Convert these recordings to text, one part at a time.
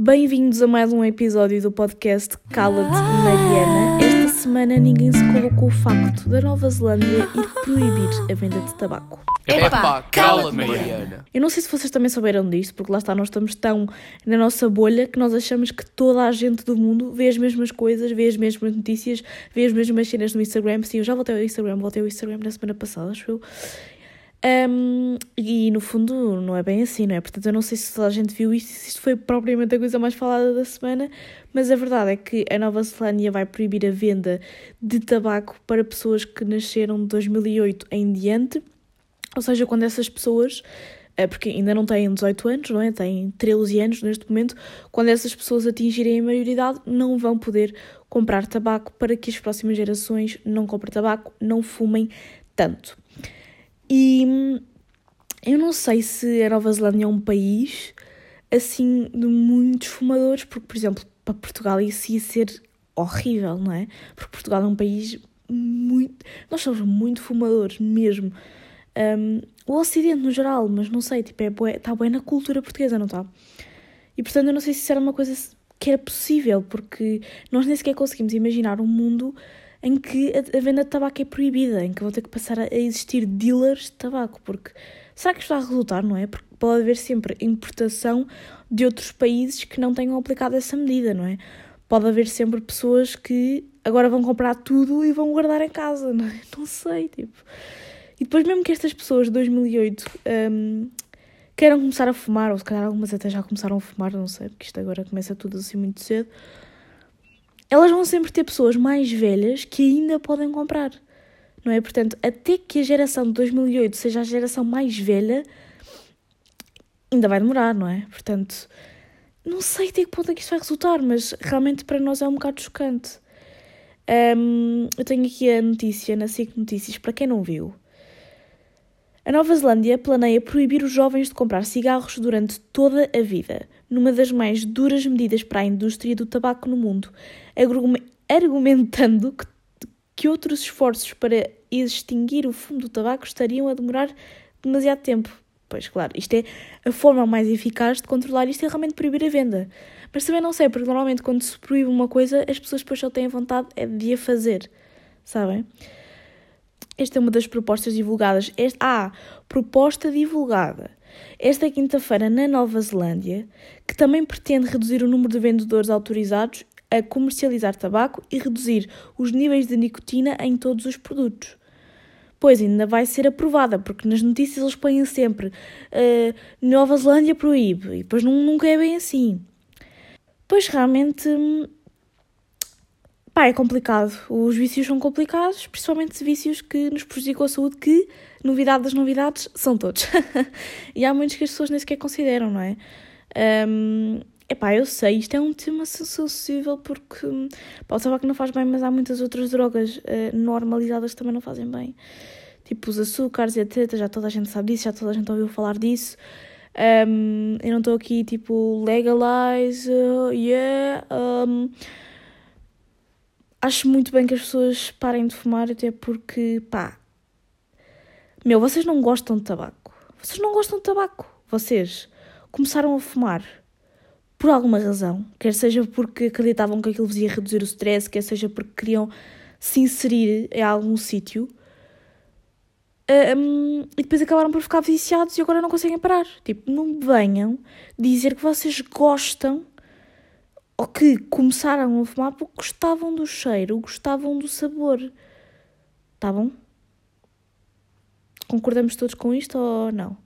Bem-vindos a mais um episódio do podcast Cala-te Mariana. Esta semana ninguém se colocou o facto da Nova Zelândia ir proibir a venda de tabaco. Epá, cala-te, Mariana. Eu não sei se vocês também souberam disto, porque lá está, nós estamos tão na nossa bolha que nós achamos que toda a gente do mundo vê as mesmas coisas, vê as mesmas notícias, vê as mesmas cenas no Instagram. Sim, eu já voltei ao Instagram, voltei ao Instagram na semana passada, acho eu. Um, e no fundo não é bem assim, não é? Portanto, eu não sei se toda a gente viu isto, se isto foi propriamente a coisa mais falada da semana, mas a verdade é que a Nova Zelândia vai proibir a venda de tabaco para pessoas que nasceram de 2008 em diante, ou seja, quando essas pessoas, eh, porque ainda não têm 18 anos, não é? Têm 13 anos neste momento, quando essas pessoas atingirem a maioridade, não vão poder comprar tabaco para que as próximas gerações não comprem tabaco, não fumem tanto. E hum, eu não sei se a Nova Zelândia é um país assim de muitos fumadores, porque, por exemplo, para Portugal isso ia ser horrível, não é? Porque Portugal é um país muito. Nós somos muito fumadores mesmo. Um, o Ocidente no geral, mas não sei, tipo, é está bem na cultura portuguesa, não está? E portanto eu não sei se isso era uma coisa que era possível, porque nós nem sequer conseguimos imaginar um mundo em que a, venda de tabaco é proibida, em que vão ter que passar a existir dealers de tabaco, porque será que isto vai resultar, não é? Porque pode haver sempre importação de outros países que não tenham aplicado essa medida, não é? Pode haver sempre pessoas que agora vão comprar tudo e vão guardar em casa, não é? Não sei, tipo. E depois, mesmo que estas pessoas de 2008 um, queiram começar a fumar, ou se calhar algumas até já começaram a fumar, não sei, porque isto agora começa tudo assim muito cedo elas vão sempre ter pessoas mais velhas que ainda podem comprar, não é? Portanto, até que a geração de 2008 seja a geração mais velha, ainda vai demorar, não é? Portanto, não sei até que ponto é que isto vai resultar, mas realmente para nós é um bocado chocante. Um, eu tenho aqui a notícia na SIC Notícias, para quem não viu. A Nova Zelândia planeia proibir os jovens de comprar cigarros durante toda a vida, numa das mais duras medidas para a indústria do tabaco no mundo, argumentando que, que outros esforços para extinguir o fumo do tabaco estariam a demorar demasiado tempo. Pois, claro, isto é a forma mais eficaz de controlar isto é realmente proibir a venda. Mas também não sei, porque normalmente quando se proíbe uma coisa, as pessoas depois só têm vontade é de a fazer, sabem? Esta é uma das propostas divulgadas. Este, ah, proposta divulgada esta quinta-feira na Nova Zelândia, que também pretende reduzir o número de vendedores autorizados a comercializar tabaco e reduzir os níveis de nicotina em todos os produtos. Pois ainda vai ser aprovada, porque nas notícias eles põem sempre uh, Nova Zelândia proíbe, e depois nunca é bem assim. Pois realmente hum, Pá, é complicado. Os vícios são complicados, principalmente vícios que nos prejudicam a saúde, que, novidade das novidades, são todos. e há muitos que as pessoas nem sequer consideram, não é? Um, epá, eu sei, isto é um tema sensível porque pá, o tabaco não faz bem, mas há muitas outras drogas uh, normalizadas que também não fazem bem. Tipo os açúcares e etc. Já toda a gente sabe disso, já toda a gente ouviu falar disso. Um, eu não estou aqui tipo legalize, uh, yeah. Um, acho muito bem que as pessoas parem de fumar, até porque, pá, meu, vocês não gostam de tabaco. Vocês não gostam de tabaco. Vocês começaram a fumar por alguma razão, quer seja porque acreditavam que aquilo vos ia reduzir o stress, quer seja porque queriam se inserir em algum sítio. Um, e depois acabaram por ficar viciados e agora não conseguem parar. Tipo, não venham dizer que vocês gostam ou que começaram a fumar porque gostavam do cheiro, gostavam do sabor. Tá bom? Concordamos todos com isto ou não?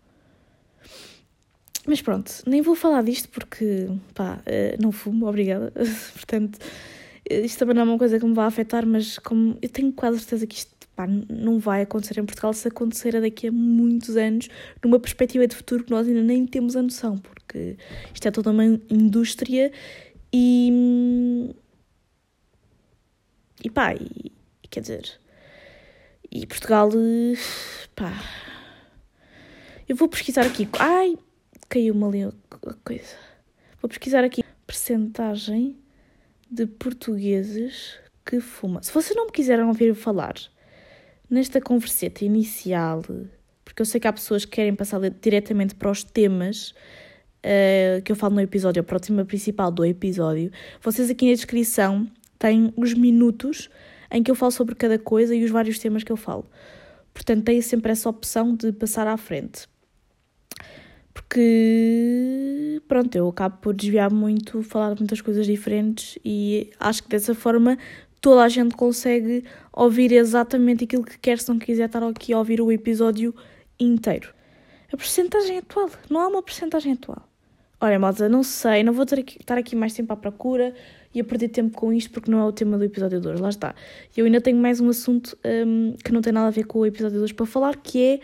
Mas pronto, nem vou falar disto porque, pá, eh, não fumo, obrigada. Portanto, isto também não é uma coisa que me vai afetar, mas como eu tenho quase certeza que isto pá, não vai acontecer em Portugal, se acontecer daqui a muitos anos, numa perspectiva de futuro que nós ainda nem temos a noção, porque isto é toda uma indústria e. E pá, e, quer dizer. E Portugal. pá. Eu vou pesquisar aqui. Ai! Caiu-me ali a coisa. Vou pesquisar aqui. Percentagem de portugueses que fumam. Se vocês não me quiserem ouvir falar nesta converseta inicial, porque eu sei que há pessoas que querem passar diretamente para os temas uh, que eu falo no episódio, a próxima principal do episódio, vocês aqui na descrição têm os minutos em que eu falo sobre cada coisa e os vários temas que eu falo. Portanto, têm sempre essa opção de passar à frente. Porque, pronto, eu acabo por desviar muito, falar de muitas coisas diferentes e acho que dessa forma toda a gente consegue ouvir exatamente aquilo que quer se não quiser estar aqui a ouvir o episódio inteiro. A porcentagem atual, não há uma porcentagem atual. Olha, malta, não sei, não vou ter que estar aqui mais tempo à procura e a perder tempo com isto porque não é o tema do episódio 2, lá está. E eu ainda tenho mais um assunto um, que não tem nada a ver com o episódio 2 para falar, que é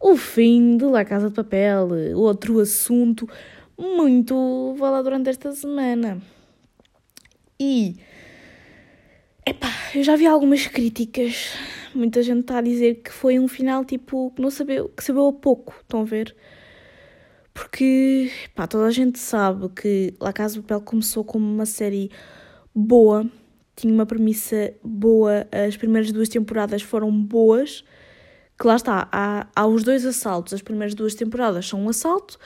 o fim de La Casa de Papel, outro assunto muito falado durante esta semana. E Epá, eu já vi algumas críticas. Muita gente está a dizer que foi um final tipo que não sabeu, que sabeu a pouco, estão a ver? Porque, pá, toda a gente sabe que La Casa de Papel começou como uma série boa, tinha uma premissa boa, as primeiras duas temporadas foram boas, que lá está, há, há os dois assaltos, as primeiras duas temporadas são um assalto,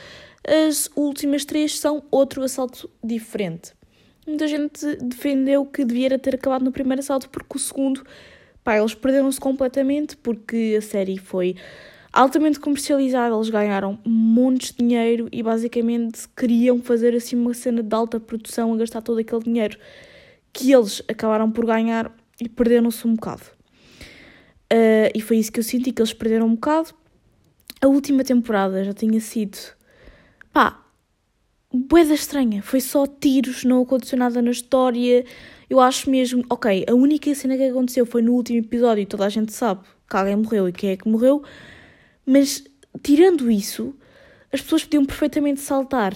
as últimas três são outro assalto diferente. Muita gente defendeu que devia ter acabado no primeiro assalto porque o segundo, pá, eles perderam-se completamente porque a série foi altamente comercializada, eles ganharam montes de dinheiro e basicamente queriam fazer assim uma cena de alta produção a gastar todo aquele dinheiro que eles acabaram por ganhar e perderam-se um bocado. Uh, e foi isso que eu senti, que eles perderam um bocado. A última temporada já tinha sido, pá, boeda estranha. Foi só tiros, não aconteceu nada na história. Eu acho mesmo, ok, a única cena que aconteceu foi no último episódio e toda a gente sabe que alguém morreu e quem é que morreu, mas tirando isso, as pessoas podiam perfeitamente saltar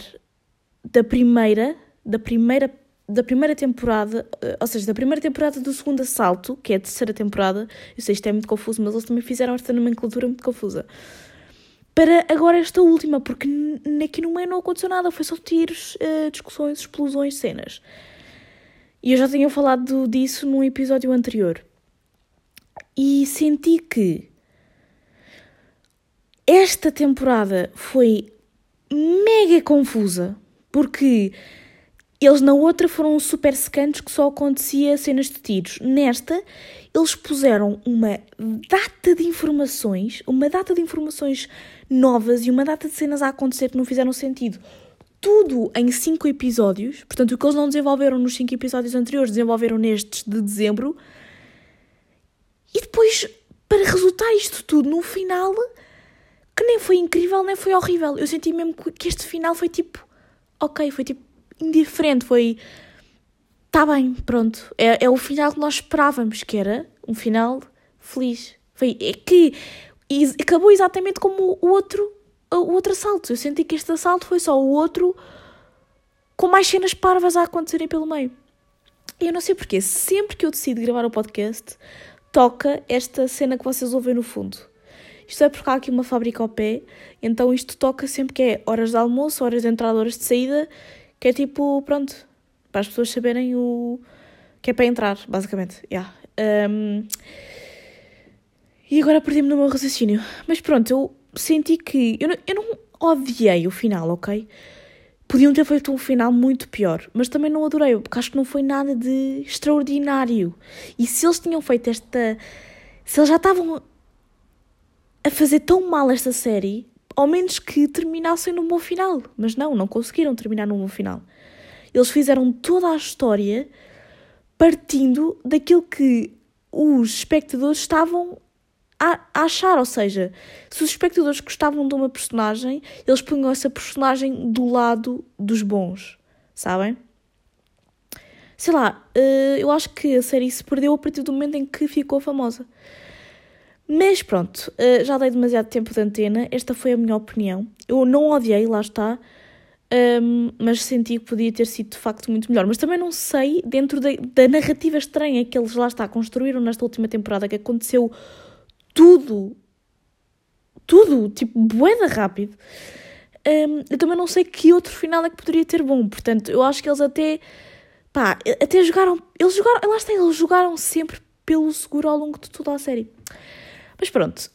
da primeira, da primeira, da primeira temporada, eh, ou seja, da primeira temporada do segundo assalto, que é a terceira temporada. Eu sei isto é muito confuso, mas eles também fizeram esta nomenclatura muito confusa para agora esta última, porque aqui no meio não aconteceu nada, foi só tiros, uh, discussões, explosões, cenas. E eu já tinha falado disso num episódio anterior. E senti que esta temporada foi mega confusa, porque eles na outra foram super secantes que só acontecia cenas de tiros. Nesta, eles puseram uma data de informações, uma data de informações novas e uma data de cenas a acontecer que não fizeram sentido. Tudo em cinco episódios, portanto, o que eles não desenvolveram nos cinco episódios anteriores, desenvolveram nestes de dezembro. E depois, para resultar isto tudo no final, que nem foi incrível, nem foi horrível. Eu senti mesmo que este final foi tipo, ok, foi tipo indiferente, foi. Tá bem, pronto. É, é o final que nós esperávamos, que era um final feliz. Foi é que acabou exatamente como o outro, o outro assalto. Eu senti que este assalto foi só o outro com mais cenas parvas a acontecerem pelo meio. E eu não sei porquê, sempre que eu decido gravar o podcast, toca esta cena que vocês ouvem no fundo. Isto é porque há aqui uma fábrica ao pé, então isto toca sempre que é horas de almoço, horas de entrada, horas de saída, que é tipo, pronto, para as pessoas saberem o que é para entrar, basicamente. Yeah. Um, e agora perdi-me no meu raciocínio. Mas pronto, eu senti que. Eu não, eu não odiei o final, ok? Podiam ter feito um final muito pior, mas também não adorei, porque acho que não foi nada de extraordinário. E se eles tinham feito esta. Se eles já estavam a fazer tão mal esta série, ao menos que terminassem num bom final. Mas não, não conseguiram terminar num bom final. Eles fizeram toda a história partindo daquilo que os espectadores estavam a, achar, ou seja, se os espectadores gostavam de uma personagem, eles punham essa personagem do lado dos bons, sabem? Sei lá, eh, eu acho que a série se perdeu a partir do momento em que ficou famosa. Mas pronto, eh, já dei demasiado tempo de antena, esta foi a minha opinião. Eu não odiei, lá está, um, mas senti que podia ter sido de facto muito melhor. Mas também não sei, dentro da, da narrativa estranha que eles lá está construíram nesta última temporada, que aconteceu tudo, tudo, tipo, boeda rápido. Um, eu também não sei que outro final é que poderia ter bom, portanto, eu acho que eles até, pá, até jogaram, eles jogaram, lá está, eles jogaram sempre pelo seguro ao longo de toda a série. Mas pronto,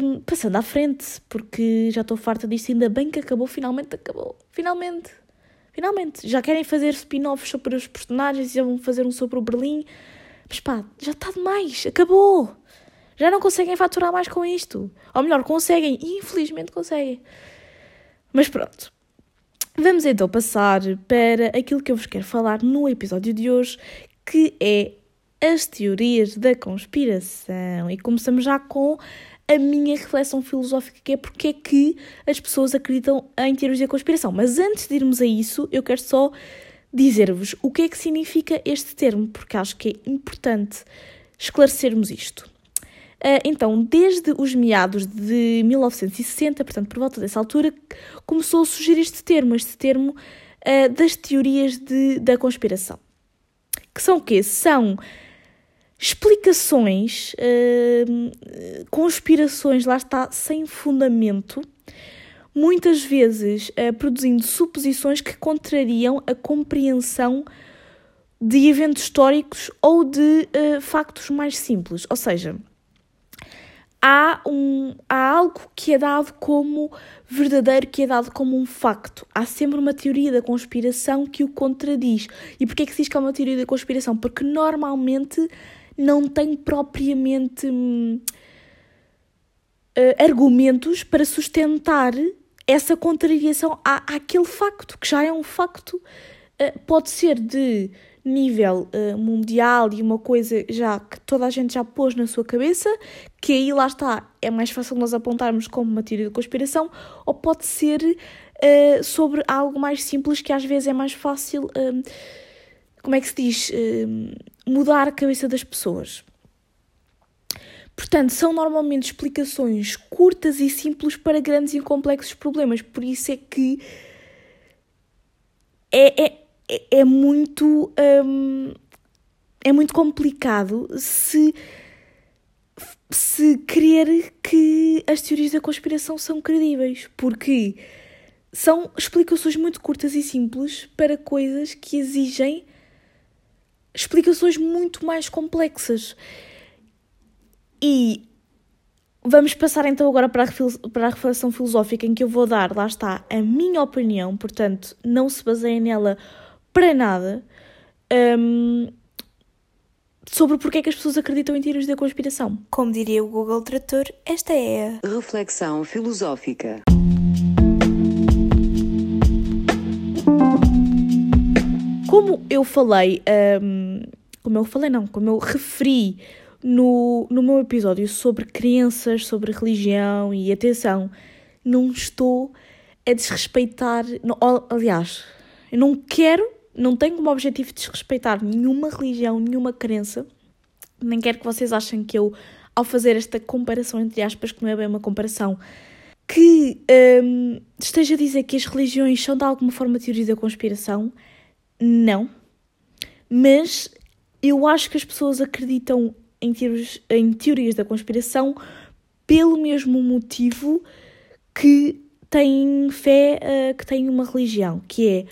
hum, passando à frente, porque já estou farta disto, ainda bem que acabou, finalmente acabou. Finalmente. Finalmente. Já querem fazer spin-offs sobre os personagens já vão fazer um sobre o Berlim. Mas pá, já está demais. Acabou. Já não conseguem faturar mais com isto. Ou melhor, conseguem. Infelizmente conseguem. Mas pronto. Vamos então passar para aquilo que eu vos quero falar no episódio de hoje, que é as teorias da conspiração. E começamos já com a minha reflexão filosófica, que é porque é que as pessoas acreditam em teorias da conspiração. Mas antes de irmos a isso, eu quero só dizer-vos o que é que significa este termo, porque acho que é importante esclarecermos isto. Ah, então, desde os meados de 1960, portanto, por volta dessa altura, começou a surgir este termo, este termo uh, das teorias de, da conspiração. Que são o quê? São explicações, uh, conspirações, lá está, sem fundamento, muitas vezes uh, produzindo suposições que contrariam a compreensão de eventos históricos ou de uh, factos mais simples. Ou seja, há, um, há algo que é dado como verdadeiro, que é dado como um facto. Há sempre uma teoria da conspiração que o contradiz. E porquê é que se diz que é uma teoria da conspiração? Porque normalmente não tem propriamente hum, uh, argumentos para sustentar essa contrariação à, àquele facto, que já é um facto. Uh, pode ser de nível uh, mundial e uma coisa já que toda a gente já pôs na sua cabeça, que aí lá está, é mais fácil nós apontarmos como uma teoria de conspiração, ou pode ser uh, sobre algo mais simples que às vezes é mais fácil, uh, como é que se diz, mudar a cabeça das pessoas. Portanto, são normalmente explicações curtas e simples para grandes e complexos problemas, por isso é que é, é é, muito. Hum, é muito complicado se se crer que as teorias da conspiração são credíveis, porque são explicações muito curtas e simples para coisas que exigem explicações muito mais complexas. E vamos passar então agora para a, para a reflexão filosófica, em que eu vou dar, lá está, a minha opinião, portanto, não se baseiem nela para nada um, sobre porque é que as pessoas acreditam em teorias da conspiração. Como diria o Google Trator, esta é a reflexão filosófica. Como eu falei, um, como eu falei, não, como eu referi no, no meu episódio sobre crenças, sobre religião e atenção, não estou a desrespeitar. Não, aliás, eu não quero não tenho como objetivo desrespeitar nenhuma religião, nenhuma crença. Nem quero que vocês achem que eu, ao fazer esta comparação, entre aspas, que não é bem uma comparação, que hum, esteja a dizer que as religiões são de alguma forma teorias da conspiração. Não. Mas eu acho que as pessoas acreditam em teorias, em teorias da conspiração pelo mesmo motivo que têm fé uh, que têm uma religião, que é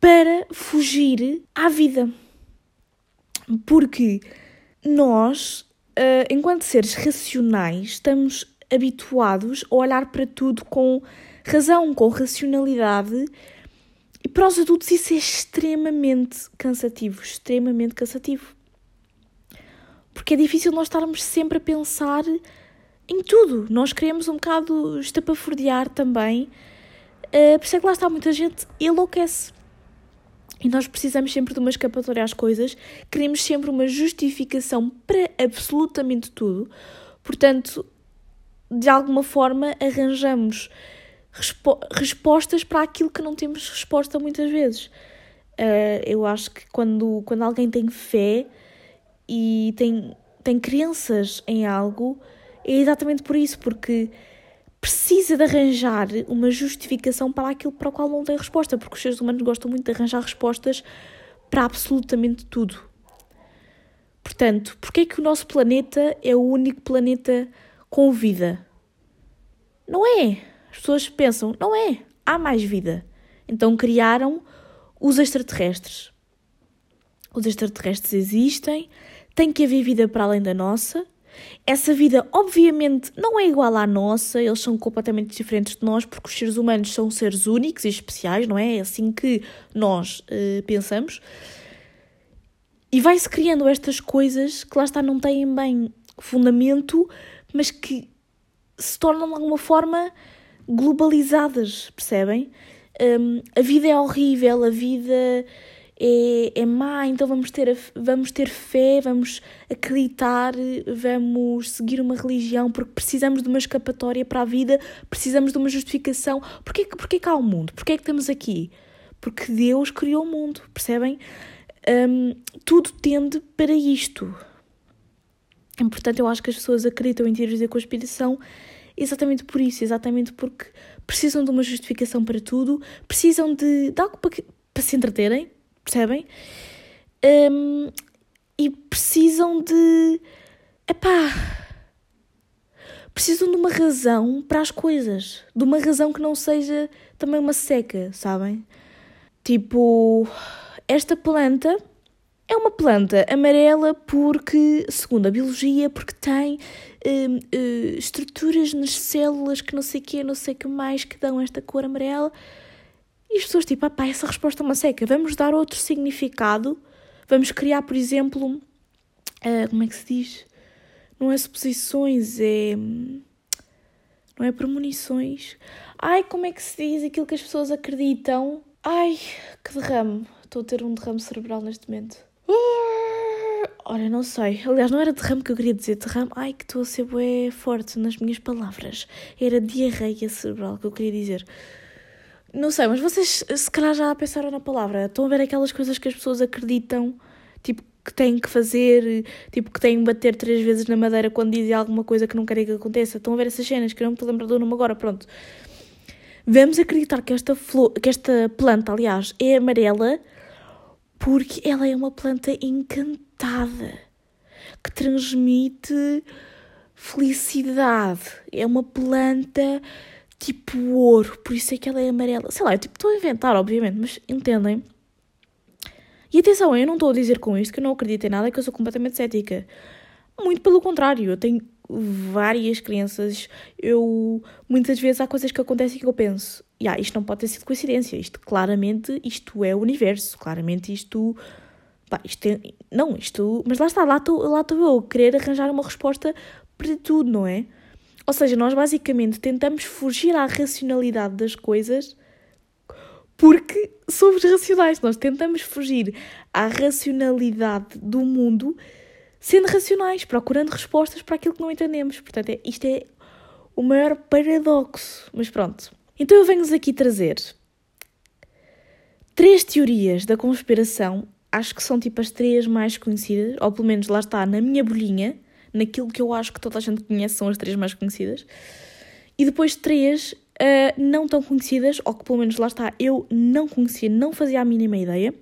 para fugir à vida. Porque nós, uh, enquanto seres racionais, estamos habituados a olhar para tudo com razão, com racionalidade. Para os adultos isso é extremamente cansativo, extremamente cansativo. Porque é difícil nós estarmos sempre a pensar em tudo. Nós queremos um bocado estapafurdear também. Uh, por isso é que lá está muita gente enlouquece. E nós precisamos sempre de uma escapatória às coisas, queremos sempre uma justificação para absolutamente tudo. Portanto, de alguma forma, arranjamos respo respostas para aquilo que não temos resposta muitas vezes. Uh, eu acho que quando, quando alguém tem fé e tem, tem crenças em algo, é exatamente por isso, porque precisa de arranjar uma justificação para aquilo para o qual não tem resposta, porque os seres humanos gostam muito de arranjar respostas para absolutamente tudo. Portanto, porquê é que o nosso planeta é o único planeta com vida? Não é. As pessoas pensam, não é. Há mais vida. Então criaram os extraterrestres. Os extraterrestres existem, tem que haver vida para além da nossa, Essa vida, obviamente, não é igual à nossa, eles são completamente diferentes de nós, porque os seres humanos são seres únicos e especiais, não é? É assim que nós uh, pensamos. E vai-se criando estas coisas que lá está, não têm bem fundamento, mas que se tornam de alguma forma globalizadas, percebem? Um, a vida é horrível, a vida é, é má, então vamos ter, vamos ter fé, vamos acreditar, vamos seguir uma religião porque precisamos de uma escapatória para a vida, precisamos de uma justificação. Porquê, porquê que há o um mundo? Porquê é que estamos aqui? Porque Deus criou o mundo, percebem? Um, tudo tende para isto. Portanto, eu acho que as pessoas acreditam em teorias da conspiração exatamente por isso, exatamente porque precisam de uma justificação para tudo, precisam de, de algo para, que, para se entreterem, percebem? Um, e precisam de. Epá! Precisam de uma razão para as coisas. De uma razão que não seja também uma seca, sabem? Tipo, esta planta é uma planta amarela porque, segundo a biologia, porque tem uh, uh, estruturas nas células que não sei o que, não sei o que mais, que dão esta cor amarela. E as pessoas, tipo, ah pá, essa resposta é uma seca. Vamos dar outro significado. Vamos criar, por exemplo, uh, como é que se diz? Não é suposições, é. Não é premonições. Ai, como é que se diz aquilo que as pessoas acreditam? Ai, que derrame. Estou a ter um derrame cerebral neste momento. Ora, não sei. Aliás, não era derrame que eu queria dizer. Derrame. Ai, que estou a ser bué forte nas minhas palavras. Era diarreia cerebral que eu queria dizer. Não sei, mas vocês se calhar já pensaram na palavra. Estão a ver aquelas coisas que as pessoas acreditam, tipo, que têm que fazer, tipo, que têm que bater três vezes na madeira quando dizem alguma coisa que não querem que aconteça. Estão a ver essas cenas que eu não me estou lembrar do nome agora, pronto. Vamos acreditar que esta, flor, que esta planta, aliás, é amarela porque ela é uma planta encantada que transmite felicidade. É uma planta tipo ouro, por isso é que ela é amarela. Sei lá, eu tipo, estou a inventar, obviamente, mas entendem? E atenção, eu não estou a dizer com isto que eu não acredito em nada, que eu sou completamente cética. Muito pelo contrário, eu tenho várias crenças. Eu muitas vezes há coisas que acontecem que eu penso, yeah, isto não pode ter sido coincidência, isto claramente isto é o universo, claramente isto pá, isto é, não, isto, mas lá está, lá estou lá eu a querer arranjar uma resposta para tudo, não é? Ou seja, nós basicamente tentamos fugir à racionalidade das coisas porque somos racionais. Nós tentamos fugir à racionalidade do mundo sendo racionais, procurando respostas para aquilo que não entendemos. Portanto, é, isto é o maior paradoxo. Mas pronto. Então eu venho-vos aqui trazer três teorias da conspiração. Acho que são tipo as três mais conhecidas, ou pelo menos lá está, na minha bolinha naquilo que eu acho que toda a gente conhece, são as três mais conhecidas. E depois três uh, não tão conhecidas, ou que pelo menos lá está, eu não conhecia, não fazia a mínima ideia.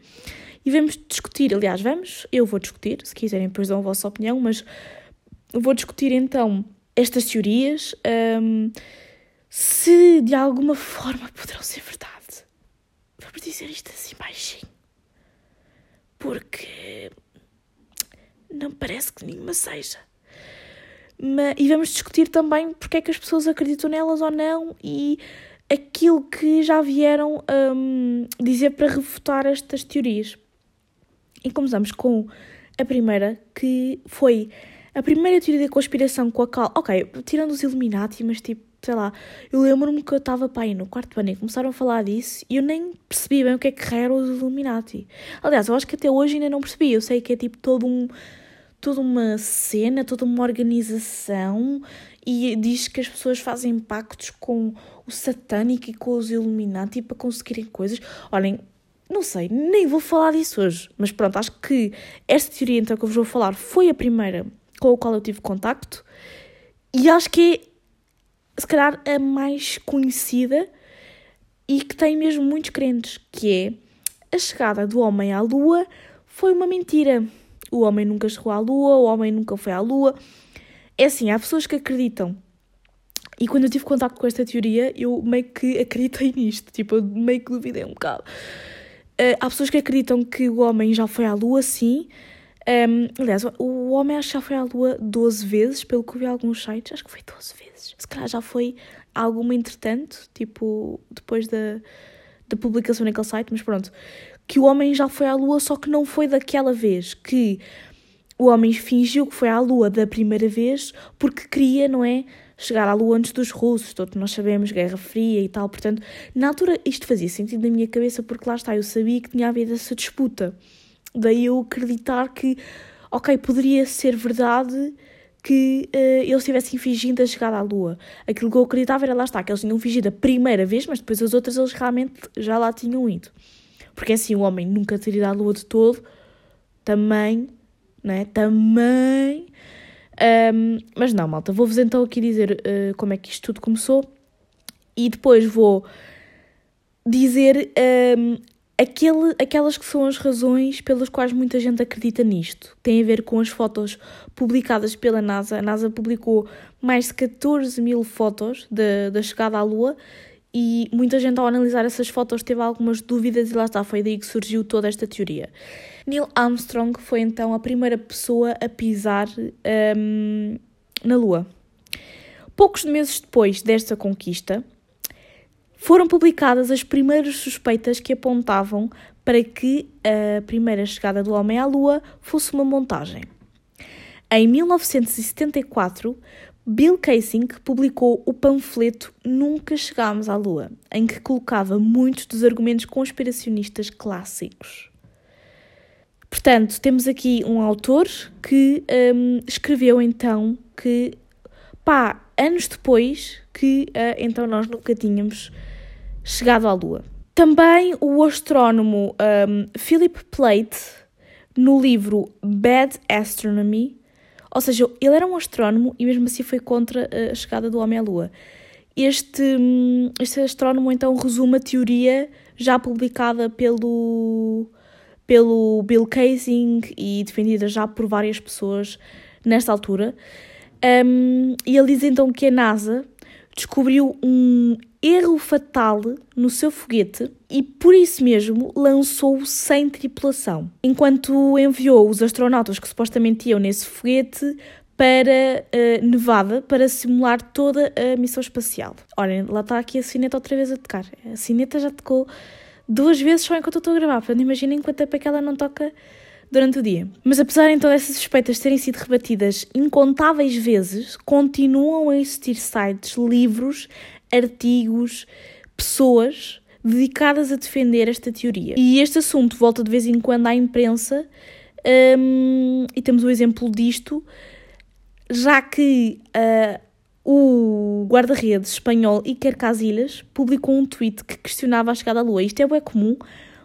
E vamos discutir, aliás, vamos, eu vou discutir, se quiserem depois dão a vossa opinião, mas vou discutir então estas teorias, um, se de alguma forma poderão ser verdade. Vamos dizer isto assim baixinho. Porque não parece que nenhuma seja. Mas, e vamos discutir também porque é que as pessoas acreditam nelas ou não e aquilo que já vieram um, dizer para refutar estas teorias. E começamos com a primeira, que foi a primeira teoria da conspiração com a qual, ok, tirando os Illuminati, mas tipo, sei lá, eu lembro-me que eu estava para aí no quarto ano e começaram a falar disso e eu nem percebi bem o que é que eram os Illuminati. Aliás, eu acho que até hoje ainda não percebi, eu sei que é tipo todo um toda uma cena, toda uma organização e diz que as pessoas fazem pactos com o satânico e com os Illuminati para conseguirem coisas. Olhem, não sei, nem vou falar disso hoje, mas pronto, acho que esta teoria então que eu vos vou falar foi a primeira com a qual eu tive contacto e acho que é, se calhar, a mais conhecida e que tem mesmo muitos crentes, que é a chegada do homem à lua foi uma mentira o homem nunca chegou à lua, o homem nunca foi à lua. É assim, há pessoas que acreditam. E quando eu tive contato com esta teoria, eu meio que acreditei nisto, tipo, eu meio que duvidei um bocado. Uh, há pessoas que acreditam que o homem já foi à lua, sim, Um, aliás, o homem acho que já foi à Lua 12 vezes, pelo que eu vi alguns sites, acho que foi 12 vezes. Se calhar já foi alguma entretanto, tipo, depois da, da publicação naquele site, mas pronto. Que o homem já foi à Lua, só que não foi daquela vez que o homem fingiu que foi à Lua da primeira vez porque queria, não é? Chegar à Lua antes dos russos, todos nós sabemos, Guerra Fria e tal. Portanto, na altura isto fazia sentido na minha cabeça porque lá está, eu sabia que tinha havido essa disputa. Daí eu acreditar que, ok, poderia ser verdade que uh, eles tivessem fingido a chegada à Lua. Aquilo que eu acreditava era lá está, que eles tinham fingido a primeira vez, mas depois as outras eles realmente já lá tinham ido. Porque assim, o homem nunca ter ido à Lua de todo, também, né? Também. Um, mas não, malta, vou-vos então aqui dizer uh, como é que isto tudo começou e depois vou dizer um, aquele, aquelas que são as razões pelas quais muita gente acredita nisto. Tem a ver com as fotos publicadas pela NASA. A NASA publicou mais de 14 mil fotos da chegada à Lua e muita gente ao analisar essas fotos teve algumas dúvidas e lá está, foi daí que surgiu toda esta teoria. Neil Armstrong foi então a primeira pessoa a pisar um, na Lua. Poucos meses depois desta conquista, foram publicadas as primeiras suspeitas que apontavam para que a primeira chegada do homem à Lua fosse uma montagem. Em 1974, Bill Kaysing publicou o panfleto Nunca Chegámos à Lua, em que colocava muitos dos argumentos conspiracionistas clássicos. Portanto, temos aqui um autor que um, escreveu então que, pá, anos depois que uh, então nós nunca tínhamos chegado à Lua. Também o astrónomo um, Philip Plate, no livro Bad Astronomy, ou seja, ele era um astrónomo e mesmo assim foi contra a chegada do homem à Lua. Este, hum, este astrónomo então resume a teoria já publicada pelo, pelo Bill Kaysing e defendida já por várias pessoas nesta altura. Um, e ele diz então que a NASA descobriu um erro fatal no seu foguete e por isso mesmo lançou-o sem tripulação, enquanto enviou os astronautas que supostamente iam nesse foguete para uh, Nevada para simular toda a missão espacial. Olhem, lá está aqui a cineta outra vez a tocar. A cineta já tocou duas vezes só enquanto eu estou a gravar, portanto imaginem quanto tempo é que ela não toca durante o dia. Mas apesar então dessas suspeitas terem sido rebatidas incontáveis vezes, continuam a existir sites, livros, artigos, pessoas dedicadas a defender esta teoria. E este assunto volta de vez em quando à imprensa, um, e temos o exemplo disto, já que uh, o guarda-redes espanhol Iker Casillas publicou um tweet que questionava a chegada à Lua. Isto é bem comum,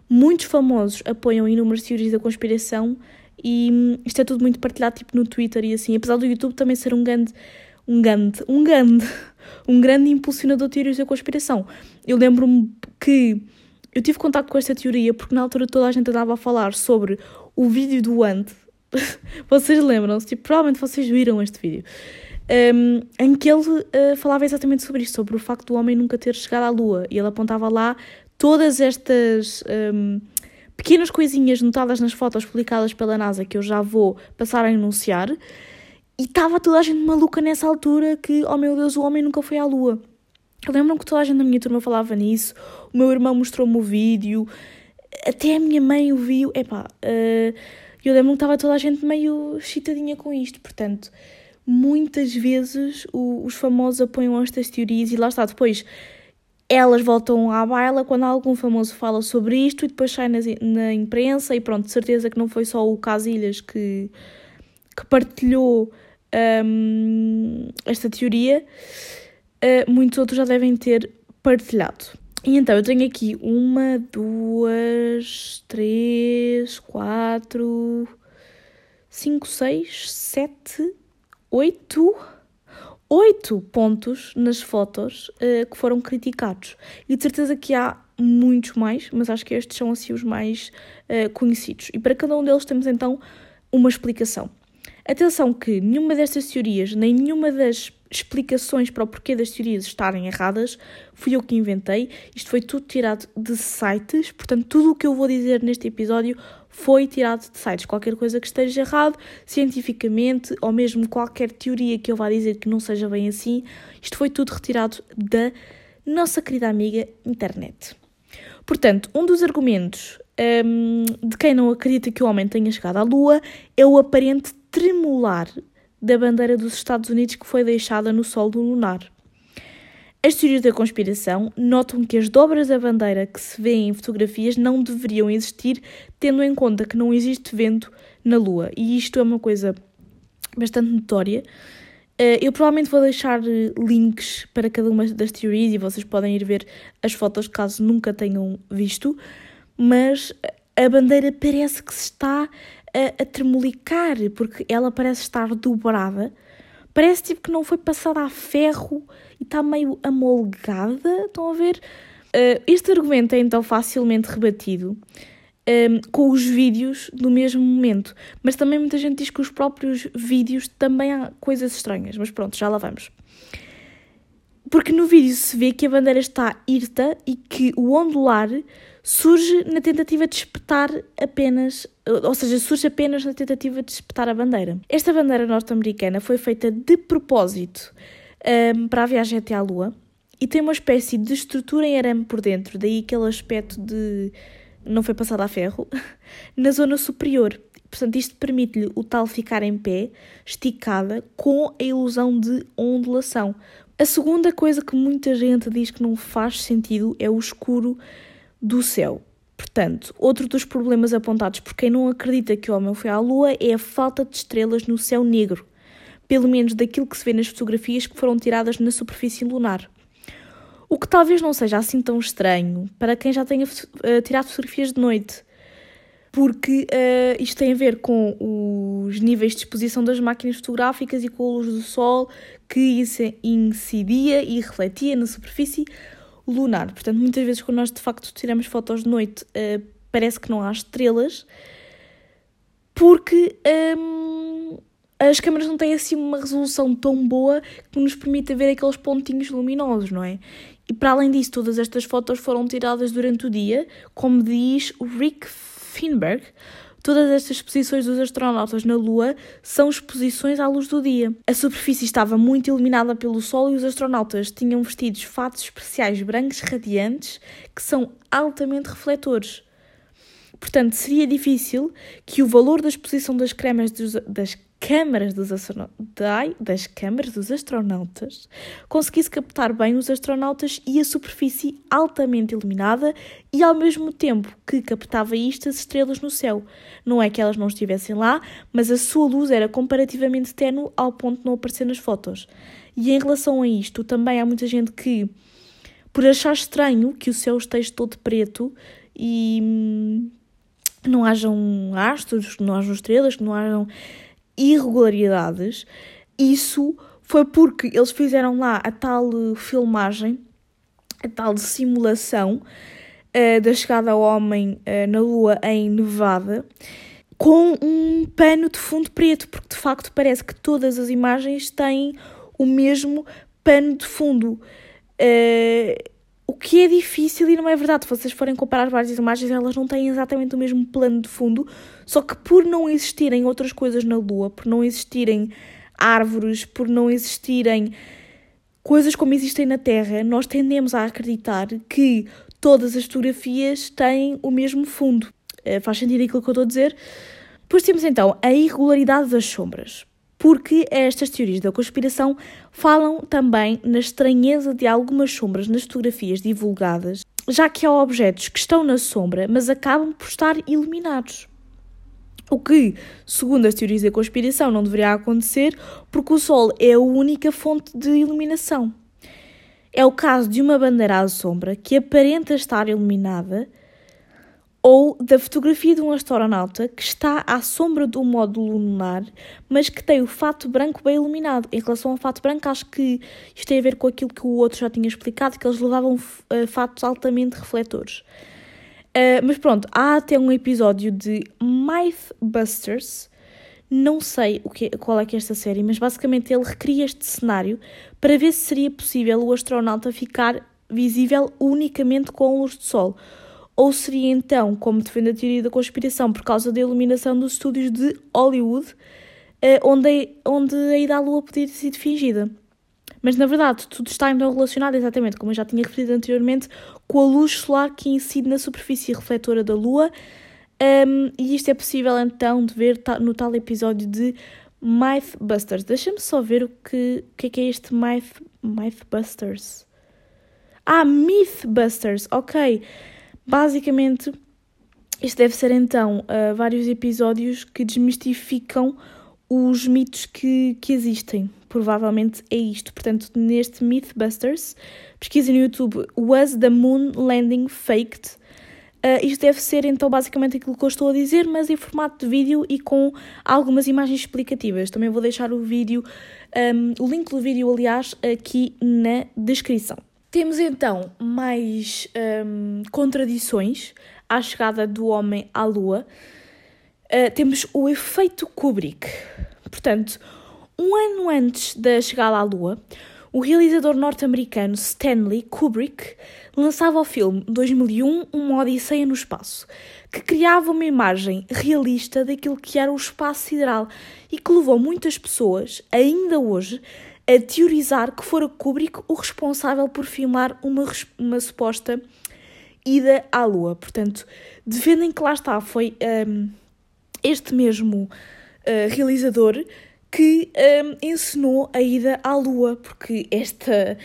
Muitos famosos apoiam inúmeras teorias da conspiração e hum, isto é tudo muito partilhado tipo no Twitter e assim, apesar do YouTube também ser um grande um grande, um grande, um grande impulsionador de teorias da conspiração. Eu lembro-me que eu tive contato com esta teoria porque na altura toda a gente andava a falar sobre o vídeo do Ant. vocês lembram-se? Tipo, provavelmente vocês viram este vídeo. Um, em que ele uh, falava exatamente sobre isto, sobre o facto do homem nunca ter chegado à Lua. E ele apontava lá todas estas um, pequenas coisinhas notadas nas fotos publicadas pela NASA que eu já vou passar a enunciar. E estava toda a gente maluca nessa altura que, oh meu Deus, o homem nunca foi à Lua. Eu lembro-me que toda a gente na minha turma falava nisso, o meu irmão mostrou-me o vídeo, até a minha mãe o viu. Epá, uh, eu lembro-me que estava toda a gente meio chitadinha com isto, portanto, muitas vezes o, os famosos apoiam estas teorias e lá está, depois elas voltam à baila quando algum famoso fala sobre isto e depois sai na, na imprensa e pronto, de certeza que não foi só o Casilhas que, que partilhou um, esta teoria, uh, muitos outros já devem ter partilhado. E então eu tenho aqui uma, duas, três, quatro, cinco, seis, sete, oito oito pontos nas fotos uh, que foram criticados. E de certeza que há muitos mais, mas acho que estes são assim os mais uh, conhecidos. E para cada um deles temos então uma explicação. Atenção que nenhuma destas teorias, nem nenhuma das explicações para o porquê das teorias estarem erradas, fui eu que inventei. Isto foi tudo tirado de sites, portanto, tudo o que eu vou dizer neste episódio foi tirado de sites. Qualquer coisa que esteja errado, cientificamente, ou mesmo qualquer teoria que eu vá dizer que não seja bem assim, isto foi tudo retirado da nossa querida amiga internet. Portanto, um dos argumentos um, de quem não acredita que o homem tenha chegado à Lua é o aparente tremular da bandeira dos Estados Unidos que foi deixada no solo lunar. As teorias da conspiração notam que as dobras da bandeira que se vêem em fotografias não deveriam existir, tendo em conta que não existe vento na Lua. E isto é uma coisa bastante notória. Eh, eu provavelmente vou deixar eh, links para cada uma das teorias e vocês podem ir ver as fotos caso nunca tenham visto, mas a bandeira parece que se está a, a tremolicar, porque ela parece estar dobrada. Parece tipo que não foi passada a ferro e está meio amolgada. Estão a ver? Uh, este argumento é então facilmente rebatido um, ehm, com os vídeos do mesmo momento. Mas também muita gente diz que os próprios vídeos também há coisas estranhas. Mas pronto, já lá vamos. Porque no vídeo se vê que a bandeira está irta e que o ondular surge na tentativa de espetar apenas, ou seja, surge apenas na tentativa de espetar a bandeira. Esta bandeira norte-americana foi feita de propósito um, para a viagem até à Lua e tem uma espécie de estrutura em arame por dentro, daí aquele aspecto de não foi passada a ferro, na zona superior. Portanto, isto permite-lhe o tal ficar em pé, esticada, com a ilusão de ondulação. A segunda coisa que muita gente diz que não faz sentido é o escuro do céu. Portanto, outro dos problemas apontados por quem não acredita que o homem foi à Lua é a falta de estrelas no céu negro, pelo menos daquilo que se vê nas fotografias que foram tiradas na superfície lunar. O que talvez não seja assim tão estranho para quem já tenha uh, tirado fotografias de noite, porque uh, isto tem a ver com os níveis de exposição das máquinas fotográficas e com a luz do sol que incidia e refletia na superfície lunar. Portanto, muitas vezes quando nós de facto tiramos fotos de noite, uh, parece que não há estrelas, porque um, as câmeras não têm assim uma resolução tão boa que nos permita ver aqueles pontinhos luminosos, não é? E para além disso, todas estas fotos foram tiradas durante o dia, como diz Rick Finberg, Todas estas exposições dos astronautas na Lua são exposições à luz do dia. A superfície estava muito iluminada pelo Sol e os astronautas tinham vestidos fatos especiais brancos radiantes que são altamente refletores. Portanto, seria difícil que o valor da exposição das, cremas dos, das câmaras dos, das câmaras dos astronautas conseguisse captar bem os astronautas e a superfície altamente iluminada e ao mesmo tempo que captava isto as estrelas no céu. Não é que elas não estivessem lá, mas a sua luz era comparativamente tenue ao ponto de não aparecer nas fotos. E em relação a isto, também há muita gente que, por achar estranho que o céu esteja todo preto e hum, não hajam astros, que não hajam estrelas, que não hajam irregularidades, isso foi porque eles fizeram lá a tal filmagem, a tal simulação uh, da chegada ao homem uh, na Lua em Nevada, com um pano de fundo preto, porque de facto parece que todas as imagens têm o mesmo pano de fundo. Uh, o que é difícil e não é verdade. Se vocês forem comparar várias imagens, elas não têm exatamente o mesmo plano de fundo, só que por não existirem outras coisas na Lua, por não existirem árvores, por não existirem coisas como existem na Terra, nós tendemos a acreditar que todas as fotografias têm o mesmo fundo. Uh, faz sentido aquilo que eu estou a dizer? Depois temos então a irregularidade das sombras porque estas teorias da conspiração falam também na estranheza de algumas sombras nas fotografias divulgadas, já que há objetos que estão na sombra, mas acabam por estar iluminados. O que, segundo as teorias da conspiração, não deveria acontecer porque o Sol é a única fonte de iluminação. É o caso de uma bandeira à sombra que aparenta estar iluminada, ou da fotografia de um astronauta que está à sombra do módulo lunar, mas que tem o fato branco bem iluminado. Em relação ao fato branco, acho que isto tem a ver com aquilo que o outro já tinha explicado, que eles levavam uh, fatos altamente refletores. Uh, mas pronto, há até um episódio de Mythbusters Não sei o que, qual é que é esta série, mas basicamente ele recria este cenário para ver se seria possível o astronauta ficar visível unicamente com a luz do Sol. Ou seria então, como defende a teoria da conspiração, por causa da iluminação dos estúdios de Hollywood, eh, onde, onde a ida à Lua podia ter sido fingida. Mas na verdade, tudo está então relacionado, exatamente como eu já tinha referido anteriormente, com a luz solar que incide na superfície refletora da Lua. Um, e isto é possível então de ver no tal episódio de Mythbusters. Deixa-me só ver o que, o que é, que é este Myth, Mythbusters. Ah, Mythbusters, ok. Basicamente, isto deve ser então uh, vários episódios que desmistificam os mitos que, que existem. Provavelmente é isto. Portanto, neste Mythbusters, pesquisa no YouTube Was the Moon Landing Faked? Uh, isto deve ser então basicamente aquilo que eu estou a dizer, mas em formato de vídeo e com algumas imagens explicativas. Também vou deixar o vídeo, um, o link do vídeo, aliás, aqui na descrição. Temos então mais um, contradições à chegada do homem à Lua. Uh, temos o efeito Kubrick. Portanto, um ano antes da chegada à Lua, o realizador norte-americano Stanley Kubrick lançava o filme 2001 Uma Odisseia no Espaço, que criava uma imagem realista daquilo que era o espaço sideral e que levou muitas pessoas, ainda hoje, a teorizar que fora Kubrick o responsável por filmar uma, uma suposta ida à Lua. Portanto, defendem que lá está, foi um, este mesmo uh, realizador que um, ensinou a ida à Lua, porque esta,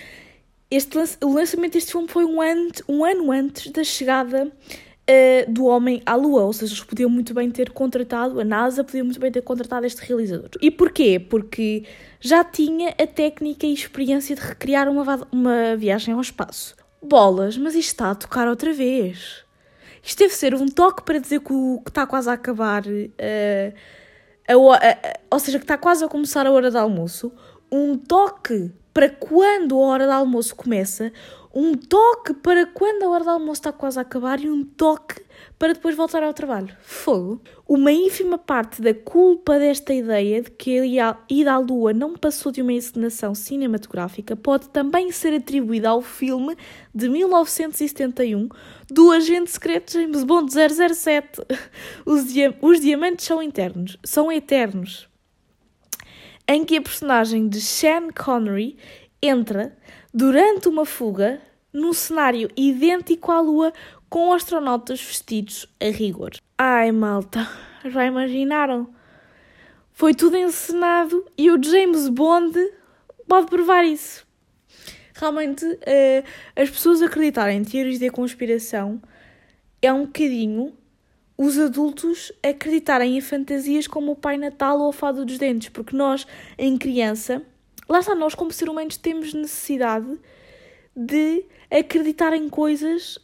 este, o lançamento deste filme foi um ano, um ano antes da chegada uh, do homem à Lua, ou seja, eles podiam muito bem ter contratado, a NASA podia muito bem ter contratado este realizador. E porquê? Porque já tinha a técnica e experiência de recriar uma, uma viagem ao espaço. Bolas, mas isto está a tocar outra vez. Isto deve ser um toque para dizer que, o, que está quase a acabar, uh, a, a, a, ou seja, que está quase a começar a hora de almoço. Um toque para quando a hora de almoço começa, um toque para quando a hora de almoço está quase a acabar e um toque para depois voltar ao trabalho. Fogo. Uma ínfima parte da culpa desta ideia de que a ida à Lua não passou de uma encenação cinematográfica pode também ser atribuída ao filme de 1971 do agente secreto James Bond 007. Os, dia os diamantes são internos, são eternos. Em que a personagem de Sean Connery entra durante uma fuga num cenário idêntico à Lua com astronautas vestidos a rigor. Ai, malta, já imaginaram? Foi tudo encenado e o James Bond pode provar isso. Realmente, uh, as pessoas acreditarem em teorias de conspiração é um bocadinho os adultos acreditarem em fantasias como o Pai Natal ou a Fada dos Dentes, porque nós, em criança, lá está, nós como ser humanos temos necessidade de acreditar em coisas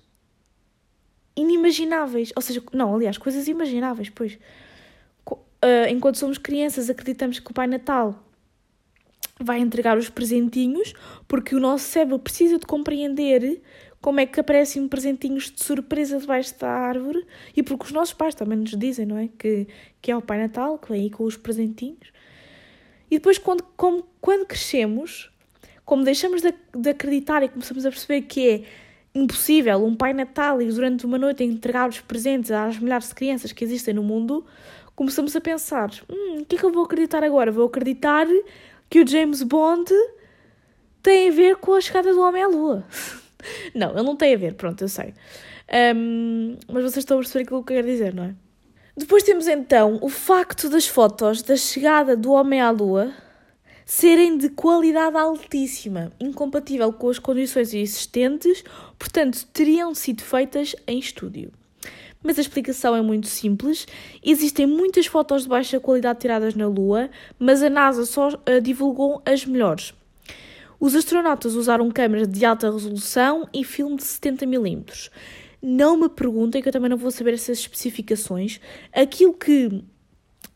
inimagináveis. Ou seja, não, aliás, coisas imagináveis, pois. Uh, enquanto somos crianças, acreditamos que o Pai Natal vai entregar os presentinhos, porque o nosso cérebro precisa de compreender como é que aparecem presentinhos de surpresa debaixo da árvore e porque os nossos pais também nos dizem, não é? Que, que é o Pai Natal, que vem aí com os presentinhos. E depois, quando, como, quando crescemos, como deixamos de, de acreditar e começamos a perceber que é impossível um Pai Natal e durante uma noite entregar os presentes às milhares de crianças que existem no mundo, começamos a pensar: hum, o que é que eu vou acreditar agora? Vou acreditar que o James Bond tem a ver com a chegada do homem à Lua. não, ele não tem a ver, pronto, eu sei. Um, mas vocês estão a perceber aquilo que eu quero dizer, não é? Depois temos então o facto das fotos da chegada do homem à Lua serem de qualidade altíssima, incompatível com as condições existentes, portanto, teriam sido feitas em estúdio. Mas a explicação é muito simples. Existem muitas fotos de baixa qualidade tiradas na Lua, mas a NASA só uh, divulgou as melhores. Os astronautas usaram câmeras de alta resolução e filme de 70mm. Não me perguntem, que eu também não vou saber essas especificações. Aquilo que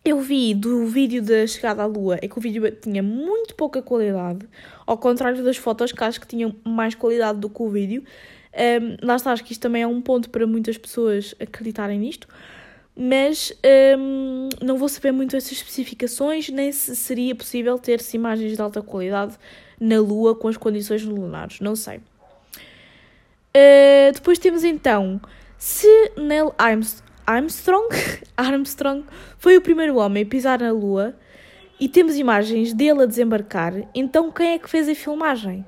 eu vi do vídeo da chegada à Lua é que o vídeo tinha muito pouca qualidade, ao contrário das fotos que acho que tinham mais qualidade do que o vídeo. Um, lá está, acho que isto também é um ponto para muitas pessoas acreditarem nisto. mas não vou saber muito essas especificações, nem se seria possível ter-se imagens de alta qualidade na Lua com as condições lunares, não sei. Uh, depois temos então se Neil Armstrong, Armstrong foi o primeiro homem a pisar na Lua e temos imagens dele a desembarcar, então quem é que fez a filmagem?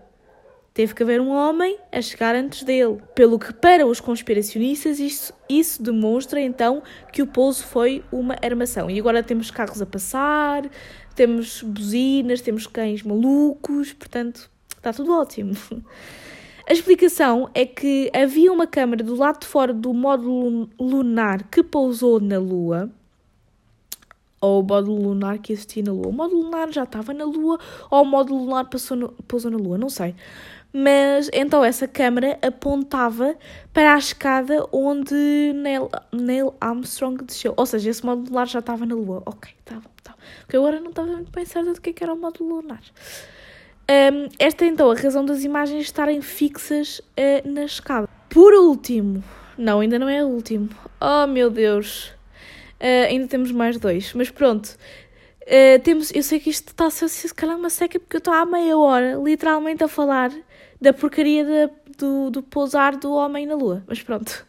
Teve que haver um homem a chegar antes dele. Pelo que, para os conspiracionistas, isso, isso demonstra então que o pouso foi uma armação. E agora temos carros a passar, temos buzinas, temos cães malucos, portanto, está tudo ótimo. A explicação é que havia uma câmara do lado de fora do módulo lunar que pousou na Lua, ou o módulo lunar que existia na Lua. O módulo lunar já estava na Lua, ou o módulo lunar passou no, pousou na Lua, não sei mas então essa câmara apontava para a escada onde Neil, Neil Armstrong desceu. Ou seja, esse módulo lunar já estava na Lua. Ok, estava, tá estava. Tá Porque agora não estava muito bem certa do é que era o módulo lunar. Um, esta é então a razão das imagens estarem fixas uh, na escada. Por último, não, ainda não é o último. Oh meu Deus, uh, ainda temos mais dois, mas pronto. Uh, temos, eu sei que isto está a ser se calhar uma seca porque eu estou há meia hora literalmente a falar da porcaria do, do pousar do homem na Lua. Mas pronto.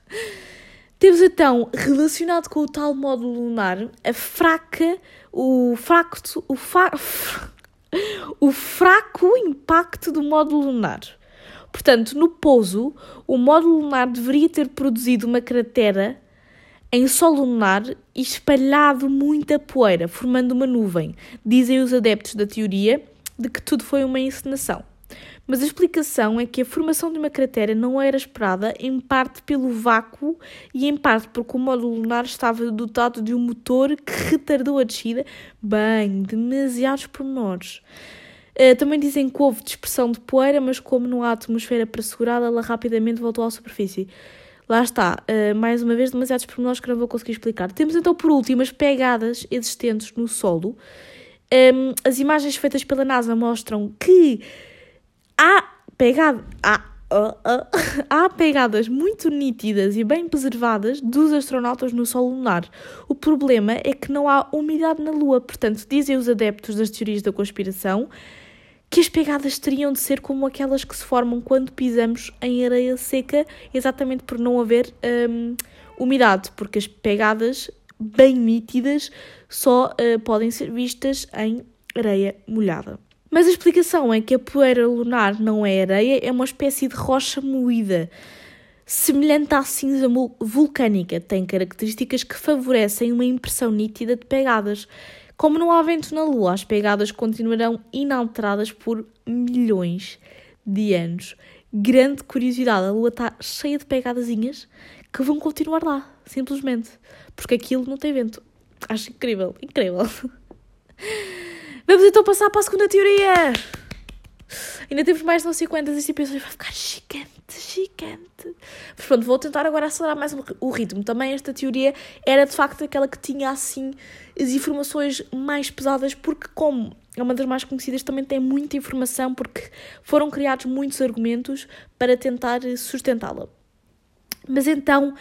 Temos então, relacionado com o tal módulo lunar, a fraca, o fraco, o, fa, o fraco impacto do módulo lunar. Portanto, no pouso, o módulo lunar deveria ter produzido uma cratera em solo lunar e espalhado muita poeira, formando uma nuvem. Dizem os adeptos da teoria de que tudo foi uma encenação. Mas a explicação é que a formação de uma cratera não era esperada, em parte pelo vácuo e em parte porque o módulo lunar estava dotado de um motor que retardou a descida. Bem, demasiados pormenores. Uh, também dizem que houve dispersão de poeira, mas como não há atmosfera para segurá-la, ela rapidamente voltou à superfície. Lá está, uh, mais uma vez, demasiados pormenores que não vou conseguir explicar. Temos então, por último, as pegadas existentes no solo. Um, ehm, as imagens feitas pela NASA mostram que há pegado. Há, há pegadas muito nítidas e bem preservadas dos astronautas no solo lunar. O problema é que não há umidade na Lua, portanto, dizem os adeptos das teorias da conspiração que as pegadas teriam de ser como aquelas que se formam quando pisamos em areia seca, exatamente por não haver um, umidade, porque as pegadas bem nítidas só uh, podem ser vistas em areia molhada. Mas a explicação é que a poeira lunar não é areia, é uma espécie de rocha moída, semelhante à cinza vulcânica. Tem características que favorecem uma impressão nítida de pegadas. Como não há vento na Lua, as pegadas continuarão inalteradas por milhões de anos. Grande curiosidade, a Lua está cheia de pegadazinhas que vão continuar lá, simplesmente. Porque aquilo não tem vento. Acho incrível, incrível. Vamos então passar para a segunda teoria. Ainda temos mais de não sei quantas. Este episódio vai ficar gigante, gigante. Mas pronto, vou tentar agora acelerar mais o ritmo. Também esta teoria era de facto aquela que tinha assim as informações mais pesadas, porque, como é uma das mais conhecidas, também tem muita informação, porque foram criados muitos argumentos para tentar sustentá-la. Mas então,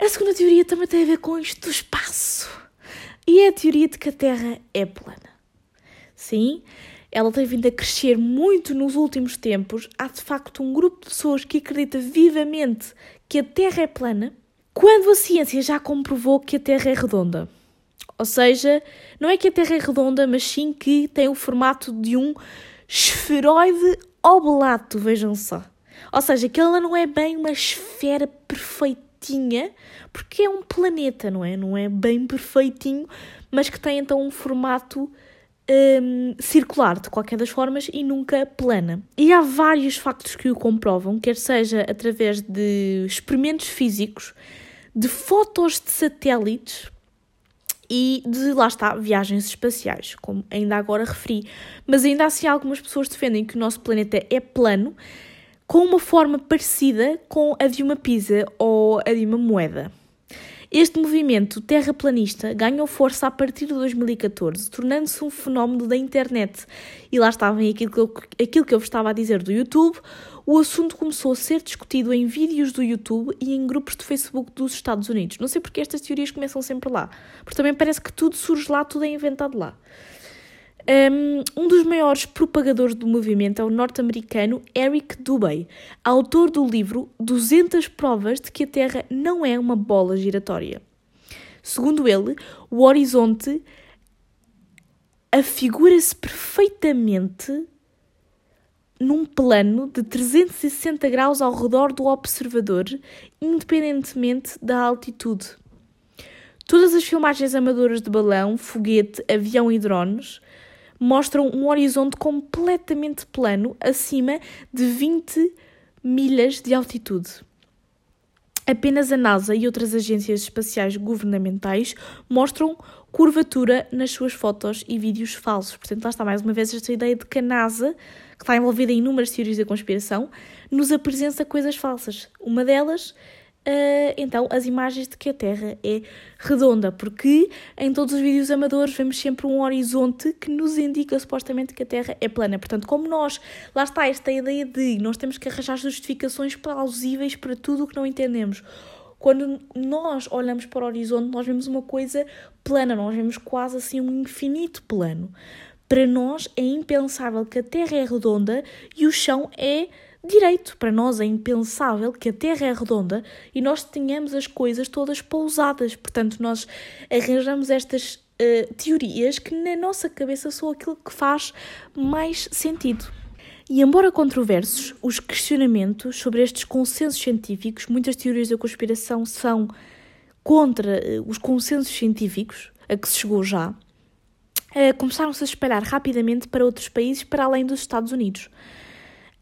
a segunda teoria também tem a ver com isto do espaço. E é a teoria de que a Terra é plana. Sim, ela tem vindo a crescer muito nos últimos tempos. Há de facto um grupo de pessoas que acredita vivamente que a Terra é plana, quando a ciência já comprovou que a Terra é redonda. Ou seja, não é que a Terra é redonda, mas sim que tem o formato de um esferoide oblato, vejam só. Ou seja, que ela não é bem uma esfera perfeitinha, porque é um planeta, não é? Não é bem perfeitinho, mas que tem então um formato um, circular de qualquer das formas e nunca plana. E há vários factos que o comprovam, quer seja através de experimentos físicos, de fotos de satélites e de, lá está, viagens espaciais, como ainda agora referi. Mas ainda assim algumas pessoas defendem que o nosso planeta é plano, com uma forma parecida com a de uma pizza ou a de uma moeda. Este movimento terraplanista ganhou força a partir de 2014, tornando-se um fenómeno da internet. E lá estava aquilo que, eu, aquilo que eu vos estava a dizer do YouTube, o assunto começou a ser discutido em vídeos do YouTube e em grupos de Facebook dos Estados Unidos. Não sei porque estas teorias começam sempre lá, porque também parece que tudo surge lá, tudo é inventado lá. Um dos maiores propagadores do movimento é o norte-americano Eric Dubay, autor do livro 200 provas de que a Terra não é uma bola giratória. Segundo ele, o horizonte afigura-se perfeitamente num plano de 360 graus ao redor do observador, independentemente da altitude. Todas as filmagens amadoras de balão, foguete, avião e drones mostram um horizonte completamente plano acima de 20 milhas de altitude. Apenas a NASA e outras agências espaciais governamentais mostram curvatura nas suas fotos e vídeos falsos. Portanto, lá está mais uma vez esta ideia de que a NASA que está envolvida em inúmeras teorias da conspiração, nos apresenta coisas falsas. Uma delas, uh, então, as imagens de que a Terra é redonda, porque em todos os vídeos amadores vemos sempre um horizonte que nos indica supostamente que a Terra é plana. Portanto, como nós, lá está esta ideia de nós temos que arranjar justificações plausíveis para tudo o que não entendemos quando nós olhamos para o horizonte, nós vemos uma coisa plana, nós vemos quase assim um infinito plano. Para nós é impensável que a Terra é redonda e o chão é direito. Para nós é impensável que a Terra é redonda e nós tenhamos as coisas todas pousadas. Portanto, nós arranjamos estas uh, teorias que na nossa cabeça são aquilo que faz mais sentido. E embora controversos, os questionamentos sobre estes consensos científicos, muitas teorias da conspiração são contra uh, os consensos científicos a que se chegou já, uh, começaram-se a espalhar rapidamente para outros países para além dos Estados Unidos.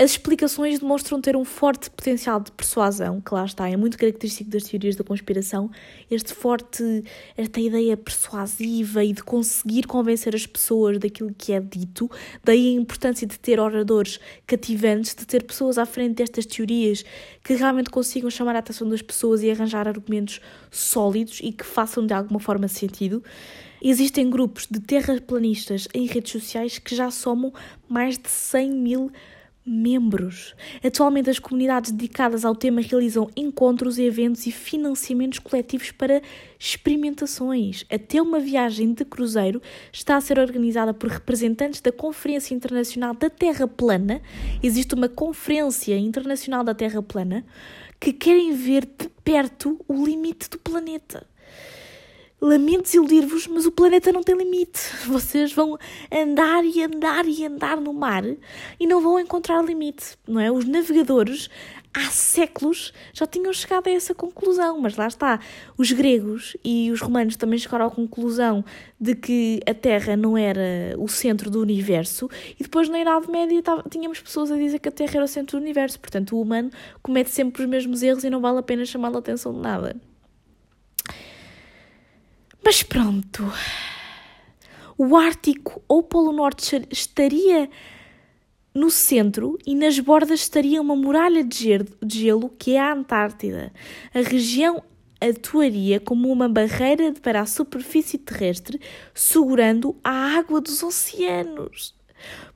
As explicações demonstram ter um forte potencial de persuasão, que lá está, é muito característico das teorias da conspiração, este forte, esta ideia persuasiva e de conseguir convencer as pessoas daquilo que é dito, daí a importância de ter oradores cativantes, de ter pessoas à frente destas teorias que realmente consigam chamar a atenção das pessoas e arranjar argumentos sólidos e que façam de alguma forma sentido. Existem grupos de terraplanistas em redes sociais que já somam mais de 100 mil membros. Atualmente, as comunidades dedicadas ao tema realizam encontros, eventos e financiamentos coletivos para experimentações. Até uma viagem de cruzeiro está a ser organizada por representantes da Conferência Internacional da Terra Plana. Existe uma Conferência Internacional da Terra Plana que querem ver de perto o limite do planeta. Lamento desiludir-vos, mas o planeta não tem limite. Vocês vão andar e andar e andar no mar e não vão encontrar limite, não é? Os navegadores há séculos já tinham chegado a essa conclusão, mas lá está. Os gregos e os romanos também chegaram à conclusão de que a Terra não era o centro do universo, e depois na Idade Média tínhamos pessoas a dizer que a Terra era o centro do universo. Portanto, o humano comete sempre os mesmos erros e não vale a pena chamar a atenção de nada. Mas pronto. O Ártico ou o Polo Norte estaria no centro e nas bordas estaria uma muralha de gelo que é a Antártida. A região atuaria como uma barreira para a superfície terrestre, segurando a água dos oceanos.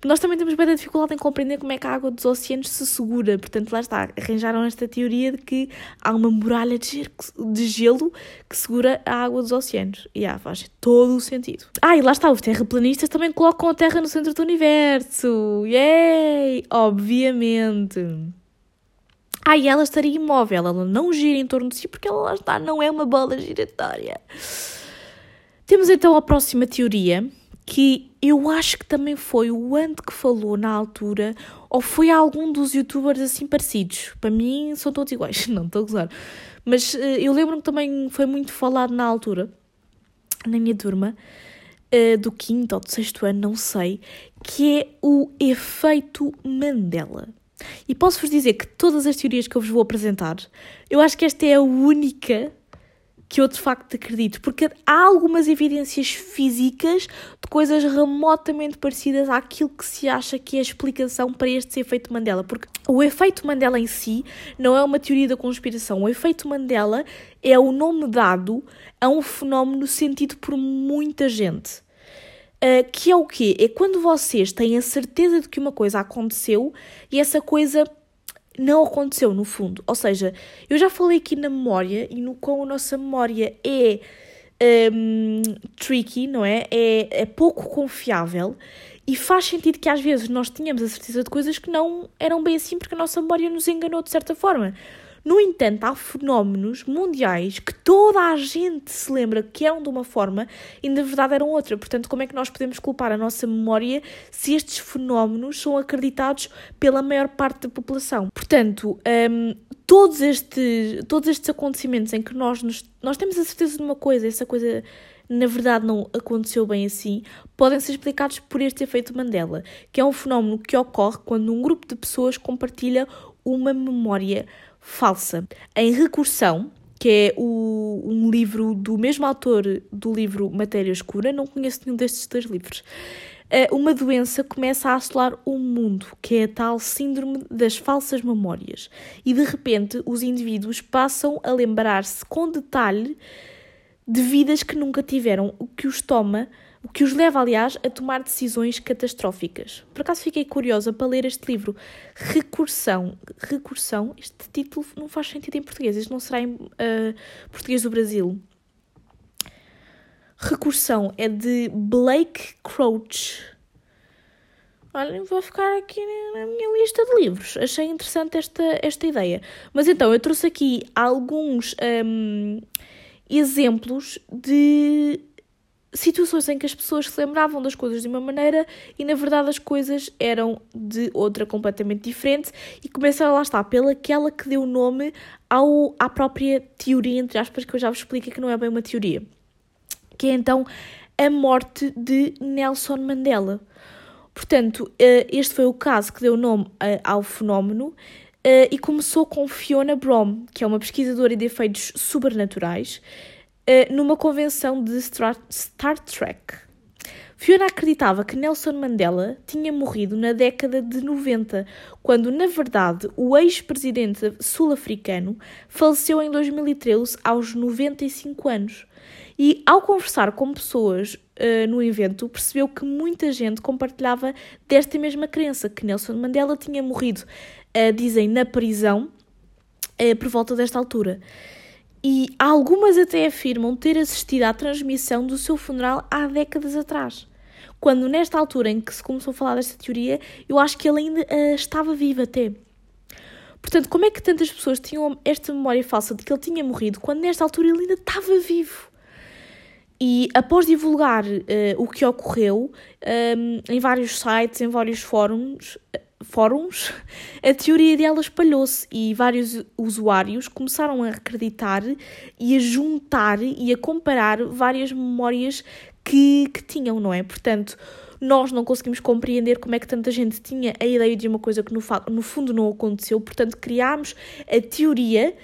Nós também temos muita dificuldade em compreender como é que a água dos oceanos se segura. Portanto, lá está, arranjaram esta teoria de que há uma muralha de gelo que segura a água dos oceanos. E ah, faz todo o sentido. Ah, e lá está, os terraplanistas também colocam a Terra no centro do universo. Yay! Obviamente. Ah, e ela estaria imóvel, ela não gira em torno de si porque ela lá está, não é uma bola giratória. Temos então a próxima teoria, que eu acho que também foi o Ant que falou na altura, ou foi algum dos youtubers assim parecidos. Para mim são todos iguais, não estou a gozar. Mas uh, eu lembro-me também foi muito falado na altura, na minha turma, uh, do quinto ou do sexto ano, não sei, que é o efeito Mandela. E posso-vos dizer que todas as teorias que eu vos vou apresentar, eu acho que esta é a única que eu de facto acredito, porque há algumas evidências físicas de coisas remotamente parecidas àquilo que se acha que é a explicação para este efeito Mandela, porque o efeito Mandela em si não é uma teoria da conspiração, o efeito Mandela é o nome dado a um fenómeno sentido por muita gente. Uh, que é o quê? É quando vocês têm a certeza de que uma coisa aconteceu e essa coisa não aconteceu no fundo. Ou seja, eu já falei aqui na memória e no quão a nossa memória é um, tricky, não é? é? É pouco confiável e faz sentido que às vezes nós tenhamos a certeza de coisas que não eram bem assim porque a nossa memória nos enganou de certa forma. No entanto, há fenómenos mundiais que toda a gente se lembra que eram de uma forma e na verdade eram outra. Portanto, como é que nós podemos culpar a nossa memória se estes fenómenos são acreditados pela maior parte da população? Portanto, um, todos, estes, todos estes acontecimentos em que nós, nos, nós temos a certeza de uma coisa, essa coisa na verdade não aconteceu bem assim, podem ser explicados por este efeito Mandela, que é um fenómeno que ocorre quando um grupo de pessoas compartilha uma memória falsa. Em Recursão, que é o, um livro do mesmo autor do livro Matéria Escura, não conheço nenhum destes dois livros. Eh, uma doença começa a assolar o mundo, que é a tal síndrome das falsas memórias. E de repente os indivíduos passam a lembrar-se com detalhe de vidas que nunca tiveram, o que os toma o que os leva, aliás, a tomar decisões catastróficas. Por acaso fiquei curiosa para ler este livro. Recursão. Recursão, este título não faz sentido em português, isto não será em uh, português do Brasil. Recursão é de Blake Crouch. Olha, vou ficar aqui na minha lista de livros. Achei interessante esta, esta ideia. Mas então, eu trouxe aqui alguns um, exemplos de situações em que as pessoas se lembravam das coisas de uma maneira e na verdade as coisas eram de outra completamente diferente e começaram lá está pela aquela que deu nome ao, à própria teoria, entre aspas, que eu já vos explico que não é bem uma teoria, que é então a morte de Nelson Mandela. Portanto, eh, este foi o caso que deu nome eh, ao fenómeno eh, e começou com Fiona Brom, que é uma pesquisadora de efeitos sobrenaturais, eh, numa convenção de Star Trek. Fiona acreditava que Nelson Mandela tinha morrido na década de 90, quando, na verdade, o ex-presidente sul-africano faleceu em 2013 aos 95 anos. E, ao conversar com pessoas uh, no evento, percebeu que muita gente compartilhava desta mesma crença, que Nelson Mandela tinha morrido, uh, dizem, na prisão, uh, por volta desta altura e algumas até afirmam ter assistido à transmissão do seu funeral há décadas atrás. Quando, nesta altura em que se começou a falar desta teoria, eu acho que ele ainda uh, estava vivo até. Portanto, como é que tantas pessoas tinham esta memória falsa de que ele tinha morrido quando nesta altura ele ainda estava vivo? E após divulgar uh, o que ocorreu um, ehm, em vários sites, em vários fóruns, fóruns, a teoria dela espalhou-se e vários usuários começaram a acreditar e a juntar e a comparar várias memórias que, que tinham, não é? Portanto, nós não conseguimos compreender como é que tanta gente tinha a ideia de uma coisa que no, no fundo não aconteceu, portanto, criámos a teoria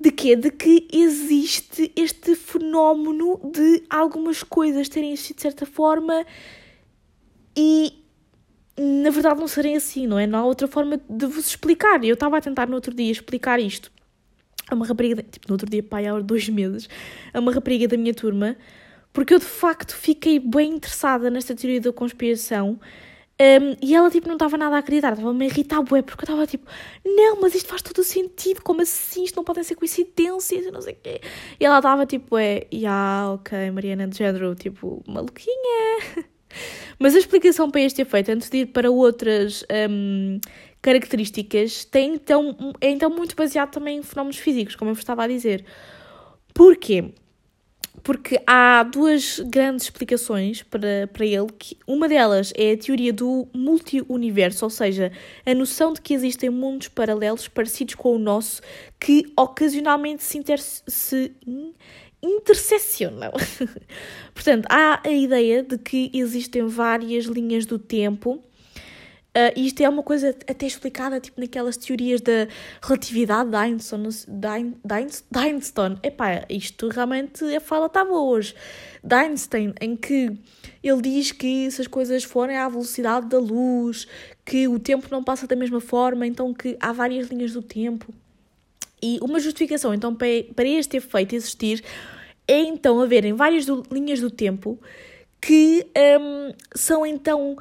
de quê? De que existe este fenómeno de algumas coisas terem existido de certa forma e na verdade não serem assim, não é? Não há outra forma de vos explicar. Eu estava a tentar no outro dia explicar isto a uma rapariga, tipo, no outro dia, pai, há dois meses, a uma rapariga da minha turma, porque eu de facto fiquei bem interessada nesta teoria da conspiração. Um, e ela, tipo, não estava nada a acreditar, estava-me a irritar, bué, porque eu estava tipo, não, mas isto faz todo o sentido, como assim? Isto não podem ser coincidências, não sei o quê. E ela estava tipo, é, yeah, ok, Mariana de género, tipo, maluquinha. Mas a explicação para este efeito, antes de ir para outras um, características, tem então, é então muito baseado também em fenómenos físicos, como eu vos estava a dizer. Porquê? Porque há duas grandes explicações para, para ele. Que uma delas é a teoria do multi-universo, ou seja, a noção de que existem mundos paralelos parecidos com o nosso que ocasionalmente se, inter se interseccionam. Portanto, há a ideia de que existem várias linhas do tempo. Uh, isto é uma coisa até explicada tipo naquelas teorias da relatividade de Einstein. De Einstein. Epá, isto realmente a fala estava hoje. De Einstein, em que ele diz que se as coisas forem à velocidade da luz, que o tempo não passa da mesma forma, então que há várias linhas do tempo. E uma justificação, então, para este efeito existir, é então haverem várias do, linhas do tempo que um, são então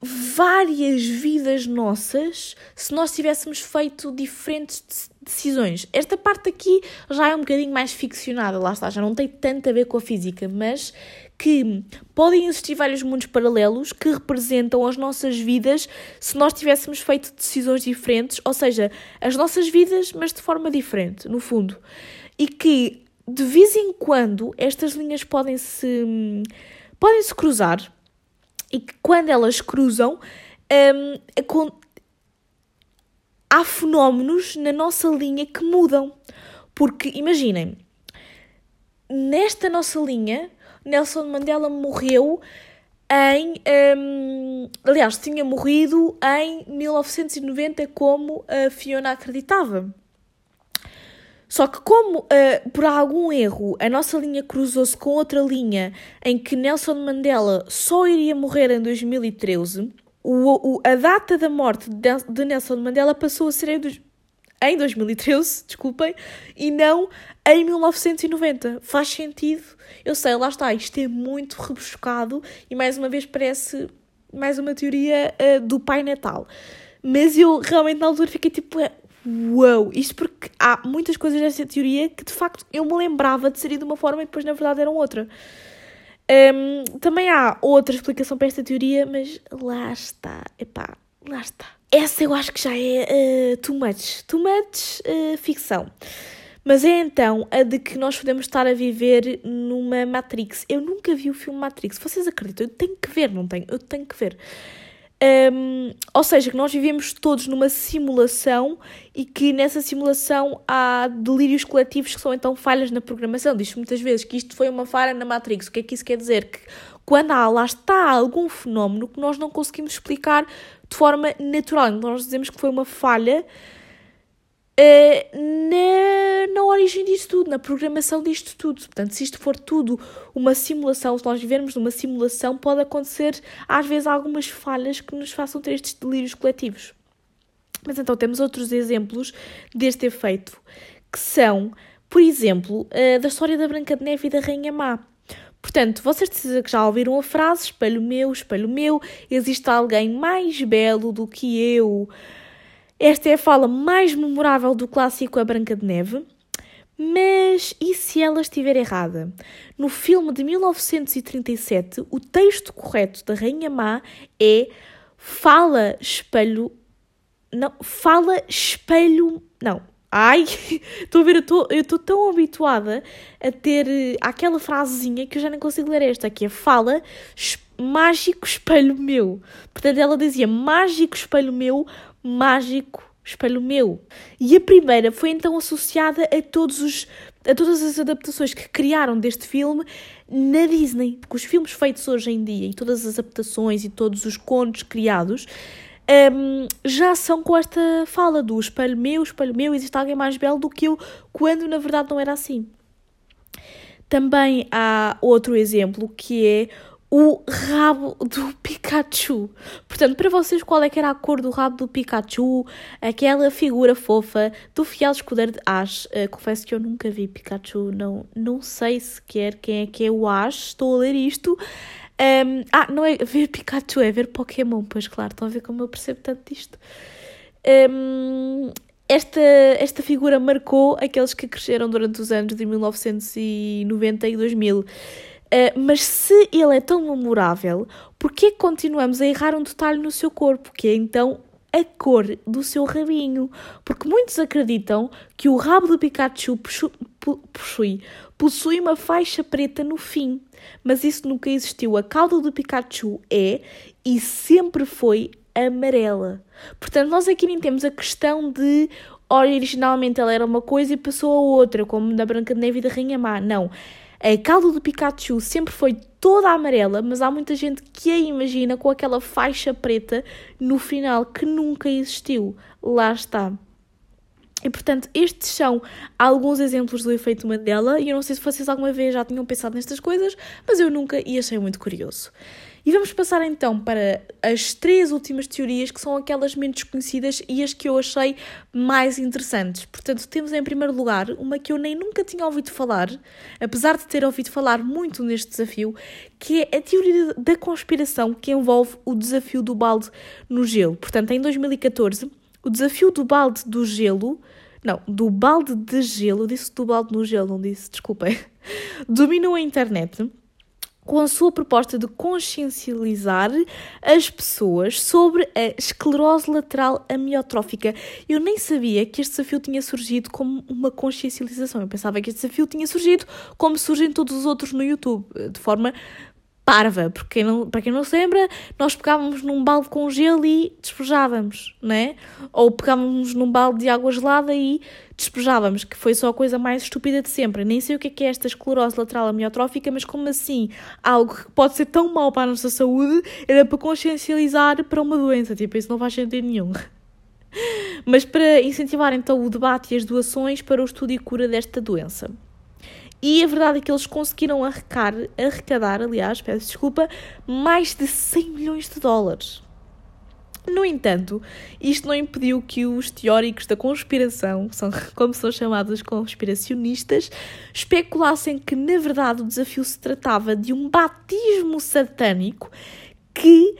várias vidas nossas se nós tivéssemos feito diferentes decisões. Esta parte aqui já é um bocadinho mais ficcionada, lá está, já não tem tanto a ver com a física, mas que podem existir vários mundos paralelos que representam as nossas vidas se nós tivéssemos feito decisões diferentes, ou seja, as nossas vidas, mas de forma diferente, no fundo. E que de vez em quando estas linhas podem se podem se cruzar e que quando elas cruzam um, há fenómenos na nossa linha que mudam. Porque imaginem, nesta nossa linha, Nelson Mandela morreu em. Um, aliás, tinha morrido em 1990, como a Fiona acreditava. Só que, como uh, por algum erro a nossa linha cruzou-se com outra linha em que Nelson Mandela só iria morrer em 2013, o, o, a data da morte de Nelson Mandela passou a ser em, em 2013, desculpem, e não em 1990. Faz sentido? Eu sei, lá está, isto é muito rebuscado e mais uma vez parece mais uma teoria uh, do Pai Natal. Mas eu realmente na altura fiquei tipo, uau, isto porque há muitas coisas nessa teoria que de facto eu me lembrava de ser de uma forma e depois na verdade eram outra. Um, também há outra explicação para esta teoria, mas lá está, epá, lá está. Essa eu acho que já é uh, too much, too much uh, ficção. Mas é então a de que nós podemos estar a viver numa Matrix. Eu nunca vi o filme Matrix. Vocês acreditam? Eu tenho que ver, não tenho? Eu tenho que ver. Um, ou seja, que nós vivemos todos numa simulação e que nessa simulação há delírios coletivos que são então falhas na programação. Diz muitas vezes que isto foi uma falha na Matrix. O que é que isso quer dizer? Que quando há, lá está algum fenómeno que nós não conseguimos explicar de forma natural. Então nós dizemos que foi uma falha uh, na, na origem disto tudo, na programação disto tudo. Portanto, se isto for tudo uma simulação, se nós vivermos numa simulação, pode acontecer às vezes algumas falhas que nos façam ter estes delírios coletivos. Mas então temos outros exemplos deste efeito, que são, por exemplo, uh, da história da Branca de Neve e da Rainha Má. Portanto, vocês já ouviram a frase espelho meu, espelho meu, existe alguém mais belo do que eu. Esta é a fala mais memorável do clássico A Branca de Neve. Mas e se ela estiver errada? No filme de 1937, o texto correto da Rainha Má é fala espelho. Não, fala espelho. Não. Ai, estou a ver, eu estou tão habituada a ter uh, aquela frasezinha que eu já nem consigo ler esta, que é fala mágico espelho meu. Portanto, ela dizia mágico espelho meu, mágico espelho meu. E a primeira foi então associada a todos os a todas as adaptações que criaram deste filme na Disney, porque os filmes feitos hoje em dia e todas as adaptações e todos os contos criados um, já são com esta fala do espelho meu, espelho meu, existe alguém mais belo do que eu, quando na verdade não era assim. Também há outro exemplo que é o rabo do Pikachu. Portanto, para vocês, qual é que era a cor do rabo do Pikachu? Aquela figura fofa do fiel escudeiro de Ash. Uh, confesso que eu nunca vi Pikachu, não, não sei sequer quem é que é o Ash. Estou a ler isto. Um, ah, não é ver Pikachu, é ver Pokémon, pois claro, estão a ver como eu percebo tanto disto. Um, esta, esta figura marcou aqueles que cresceram durante os anos de 1990 e 2000. Uh, mas se ele é tão memorável, por que continuamos a errar um detalhe no seu corpo, que é então a cor do seu rabinho? Porque muitos acreditam que o rabo do Pikachu possui, possui uma faixa preta no fim, mas isso nunca existiu. A cauda do Pikachu é e sempre foi amarela. Portanto, nós aqui nem temos a questão de originalmente ela era uma coisa e passou a outra, como da Branca de Neve e da Rainha Má. Não. A cauda do Pikachu sempre foi toda amarela, mas há muita gente que a imagina com aquela faixa preta no final que nunca existiu. Lá está. E portanto, estes são alguns exemplos do efeito Mandela, e eu não sei se vocês alguma vez já tinham pensado nestas coisas, mas eu nunca e achei muito curioso. E vamos passar então para as três últimas teorias, que são aquelas menos conhecidas e as que eu achei mais interessantes. Portanto, temos em primeiro lugar uma que eu nem nunca tinha ouvido falar, apesar de ter ouvido falar muito neste desafio, que é a teoria da conspiração que envolve o desafio do balde no gelo. Portanto, em 2014, o desafio do balde do gelo. Não, do balde de gelo, disse do balde no gelo, não disse, desculpem. Dominou a internet com a sua proposta de consciencializar as pessoas sobre a esclerose lateral amiotrófica. Eu nem sabia que este desafio tinha surgido como uma consciencialização. Eu pensava que este desafio tinha surgido como surgem todos os outros no YouTube, de forma parva, porque não, para quem não se lembra, nós pegávamos num balde com gelo e despejávamos, né? Ou pegávamos num balde de água gelada e despejávamos, que foi só a coisa mais estúpida de sempre. Nem sei o que é, que é esta esclerose lateral amiotrófica, mas como assim algo que pode ser tão mau para a nossa saúde era para consciencializar para uma doença, tipo, isso não faz sentido nenhum. Mas para incentivar então o debate e as doações para o estudo e cura desta doença. E a verdade é que eles conseguiram arrecadar, arrecadar, aliás, peço desculpa, mais de 100 milhões de dólares. No entanto, isto não impediu que os teóricos da conspiração, como são chamados conspiracionistas, especulassem que, na verdade, o desafio se tratava de um batismo satânico que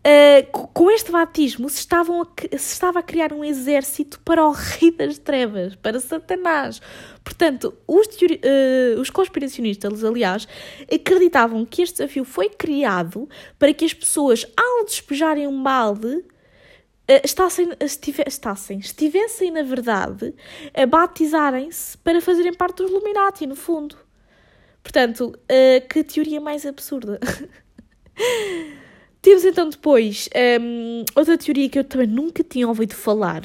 Uh, com este batismo se, estavam a, se estava a criar um exército para o rei das trevas, para Satanás. Portanto, os, uh, os conspiracionistas, aliás, acreditavam que este desafio foi criado para que as pessoas, ao despejarem um balde, uh, estassem, estive, estassem, estivessem, na verdade, a batizarem-se para fazerem parte dos Illuminati, no fundo. Portanto, que teoria mais absurda. Temos então depois um, outra teoria que eu também nunca tinha ouvido falar,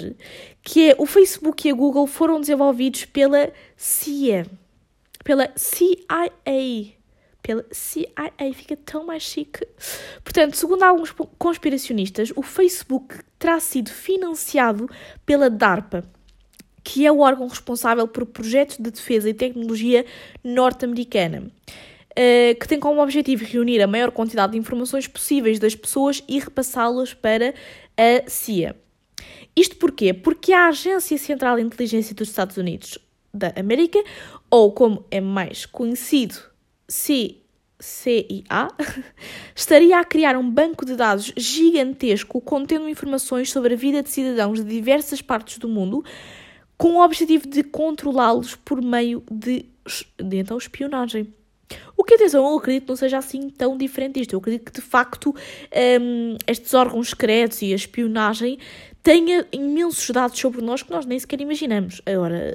que é o Facebook e a Google foram desenvolvidos pela CIA, pela CIA, pela CIA, fica tão mais chique. Portanto, segundo alguns conspiracionistas, o Facebook terá sido financiado pela DARPA, que é o órgão responsável por projetos de defesa e tecnologia norte-americana. Uh, que tem como objetivo reunir a maior quantidade de informações possíveis das pessoas e repassá-las para a CIA. Isto porquê? Porque a Agência Central de Inteligência dos Estados Unidos da América, ou como é mais conhecido, CIA, estaria a criar um banco de dados gigantesco contendo informações sobre a vida de cidadãos de diversas partes do mundo, com o objetivo de controlá-los por meio de, de então, espionagem. O que, atenção, eu acredito que não seja assim tão diferente disto. Eu acredito que, de facto, um, estes órgãos secretos e a espionagem tenha imensos dados sobre nós que nós nem sequer imaginamos. Agora,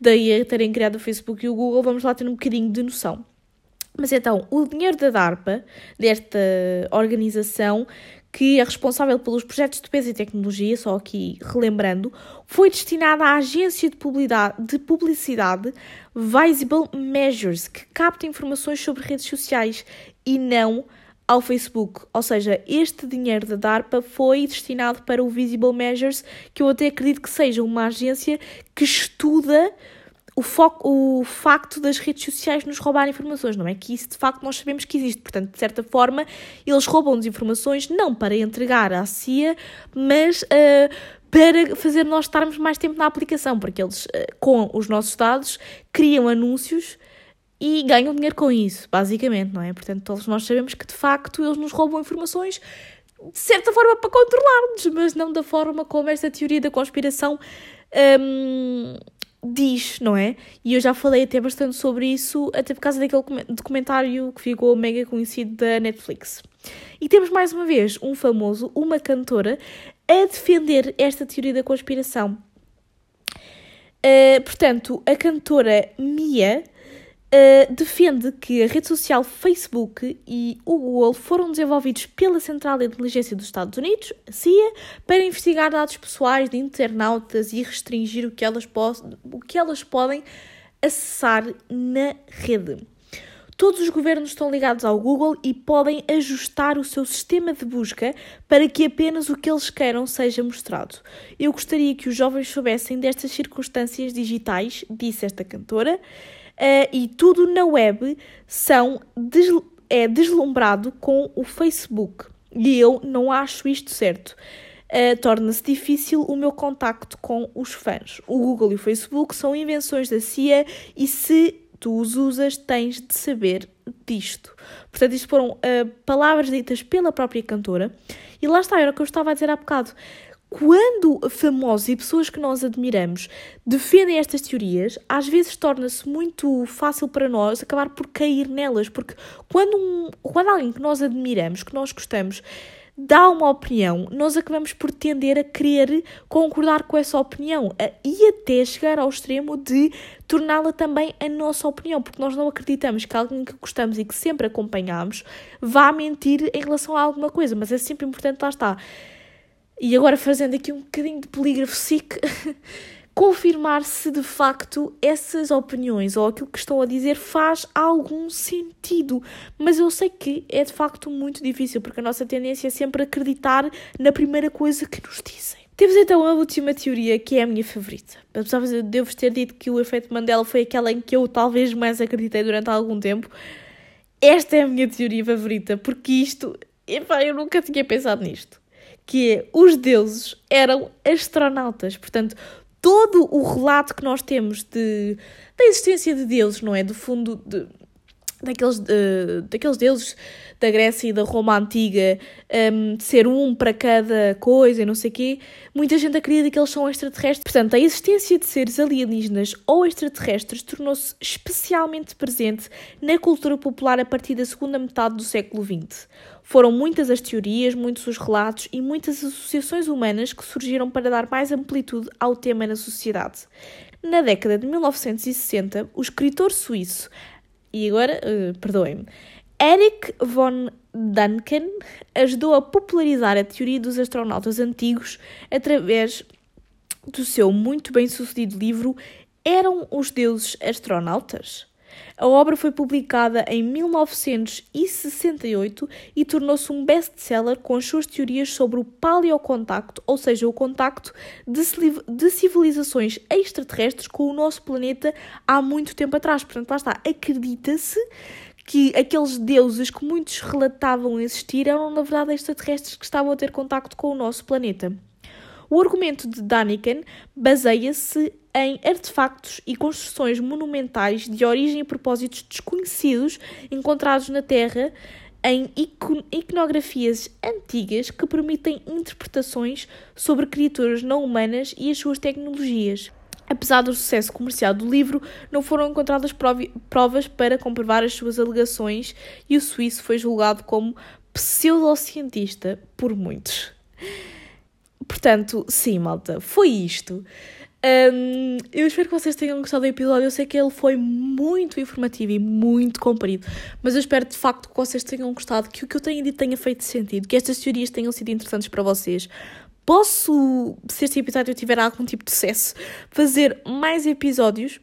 daí a terem criado o Facebook e o Google, vamos lá ter um bocadinho de noção. Mas então, o dinheiro da DARPA, desta organização, que é responsável pelos projetos de peso e tecnologia, só aqui relembrando, foi destinada à agência de publicidade, de publicidade Visible Measures, que capta informações sobre redes sociais e não ao Facebook. Ou seja, este dinheiro da DARPA foi destinado para o Visible Measures, que eu até acredito que seja uma agência que estuda o, foco, o facto das redes sociais nos roubarem informações, não é? Que isso de facto nós sabemos que existe. Portanto, de certa forma, eles roubam-nos informações não para entregar à CIA, mas uh, para fazer nós estarmos mais tempo na aplicação, porque eles, uh, com os nossos dados, criam anúncios e ganham dinheiro com isso, basicamente, não é? Portanto, todos nós sabemos que de facto eles nos roubam informações de certa forma para controlar-nos, mas não da forma como esta teoria da conspiração. Um, diz, não é? E eu já falei até bastante sobre isso, até por causa daquele documentário que ficou mega conhecido da Netflix. E temos mais uma vez um famoso, uma cantora, a defender esta teoria da conspiração. Uh, portanto, a cantora Mia uh, defende que a rede social Facebook e o Google foram desenvolvidos pela Central de Inteligência dos Estados Unidos, CIA, para investigar dados pessoais de internautas e restringir o que elas, o que elas podem acessar na rede. Todos os governos estão ligados ao Google e podem ajustar o seu sistema de busca para que apenas o que eles queiram seja mostrado. Eu gostaria que os jovens soubessem destas circunstâncias digitais, disse esta cantora, uh, e tudo na web são des é deslumbrado com o Facebook. E eu não acho isto certo. Uh, Torna-se difícil o meu contacto com os fãs. O Google e o Facebook são invenções da CIA e se tu os usas, tens de saber disto. Portanto, isto foram uh, palavras ditas pela própria cantora. E lá está, era o que eu estava a dizer há bocado. Quando famosos e pessoas que nós admiramos defendem estas teorias, às vezes torna-se muito fácil para nós acabar por cair nelas, porque quando, um, quando alguém que nós admiramos, que nós gostamos, dá uma opinião, nós acabamos por tender a querer concordar com essa opinião e até chegar ao extremo de torná-la também a nossa opinião, porque nós não acreditamos que alguém que gostamos e que sempre acompanhamos vá mentir em relação a alguma coisa, mas é sempre importante, lá está. E agora fazendo aqui um bocadinho de polígrafo SIC. confirmar se de facto essas opiniões ou aquilo que estão a dizer faz algum sentido. Mas eu sei que é de facto muito difícil, porque a nossa tendência é sempre acreditar na primeira coisa que nos dizem. Temos então a última teoria, que é a minha favorita. Apesar de eu devo ter dito que o efeito Mandela foi aquela em que eu talvez mais acreditei durante algum tempo, esta é a minha teoria favorita, porque isto, epá, eu nunca tinha pensado nisto. Que é, os deuses eram astronautas, portanto, todo o relato que nós temos de, da existência de deuses, não é? Do fundo de, daqueles, uh, daqueles deuses da Grécia e da Roma antiga, um, de ser um para cada coisa e não sei o quê, muita gente acredita que eles são extraterrestres. Portanto, a existência de seres alienígenas ou extraterrestres tornou-se especialmente presente na cultura popular a partir da segunda metade do século XX. Foram muitas as teorias, muitos os relatos e muitas associações humanas que surgiram para dar mais amplitude ao tema na sociedade. Na década de 1960, o escritor suíço, e agora, uh, perdoem-me, Eric von Däniken ajudou a popularizar a teoria dos astronautas antigos através do seu muito bem sucedido livro Eram os Deuses Astronautas? A obra foi publicada em 1968 e tornou-se um best-seller com as suas teorias sobre o paleocontacto, ou seja, o contacto de, civilizações extraterrestres com o nosso planeta há muito tempo atrás. Portanto, lá está, acredita-se que aqueles deuses que muitos relatavam existir eram, na verdade, extraterrestres que estavam a ter contacto com o nosso planeta. O argumento de Daniken baseia-se em artefactos e construções monumentais de origem e propósitos desconhecidos encontrados na Terra em iconografias antigas que permitem interpretações sobre criaturas não humanas e as suas tecnologias. Apesar do sucesso comercial do livro, não foram encontradas provas para comprovar as suas alegações e o suíço foi julgado como pseudocientista por muitos. Portanto, sim, malta, foi isto. Um, eu espero que vocês tenham gostado do episódio. Eu sei que ele foi muito informativo e muito comprido, mas eu espero de facto que vocês tenham gostado, que o que eu tenho dito tenha feito sentido, que estas teorias tenham sido interessantes para vocês. Posso, se este episódio tiver algum tipo de sucesso, fazer mais episódios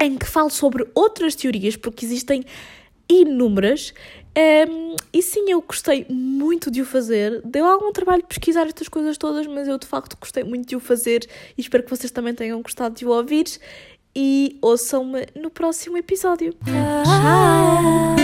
em que falo sobre outras teorias, porque existem inúmeras. Um, e sim, eu gostei muito de o fazer. Deu algum trabalho pesquisar estas coisas todas, mas eu de facto gostei muito de o fazer e espero que vocês também tenham gostado de o ouvir. E ouçam-me no próximo episódio. Tchau!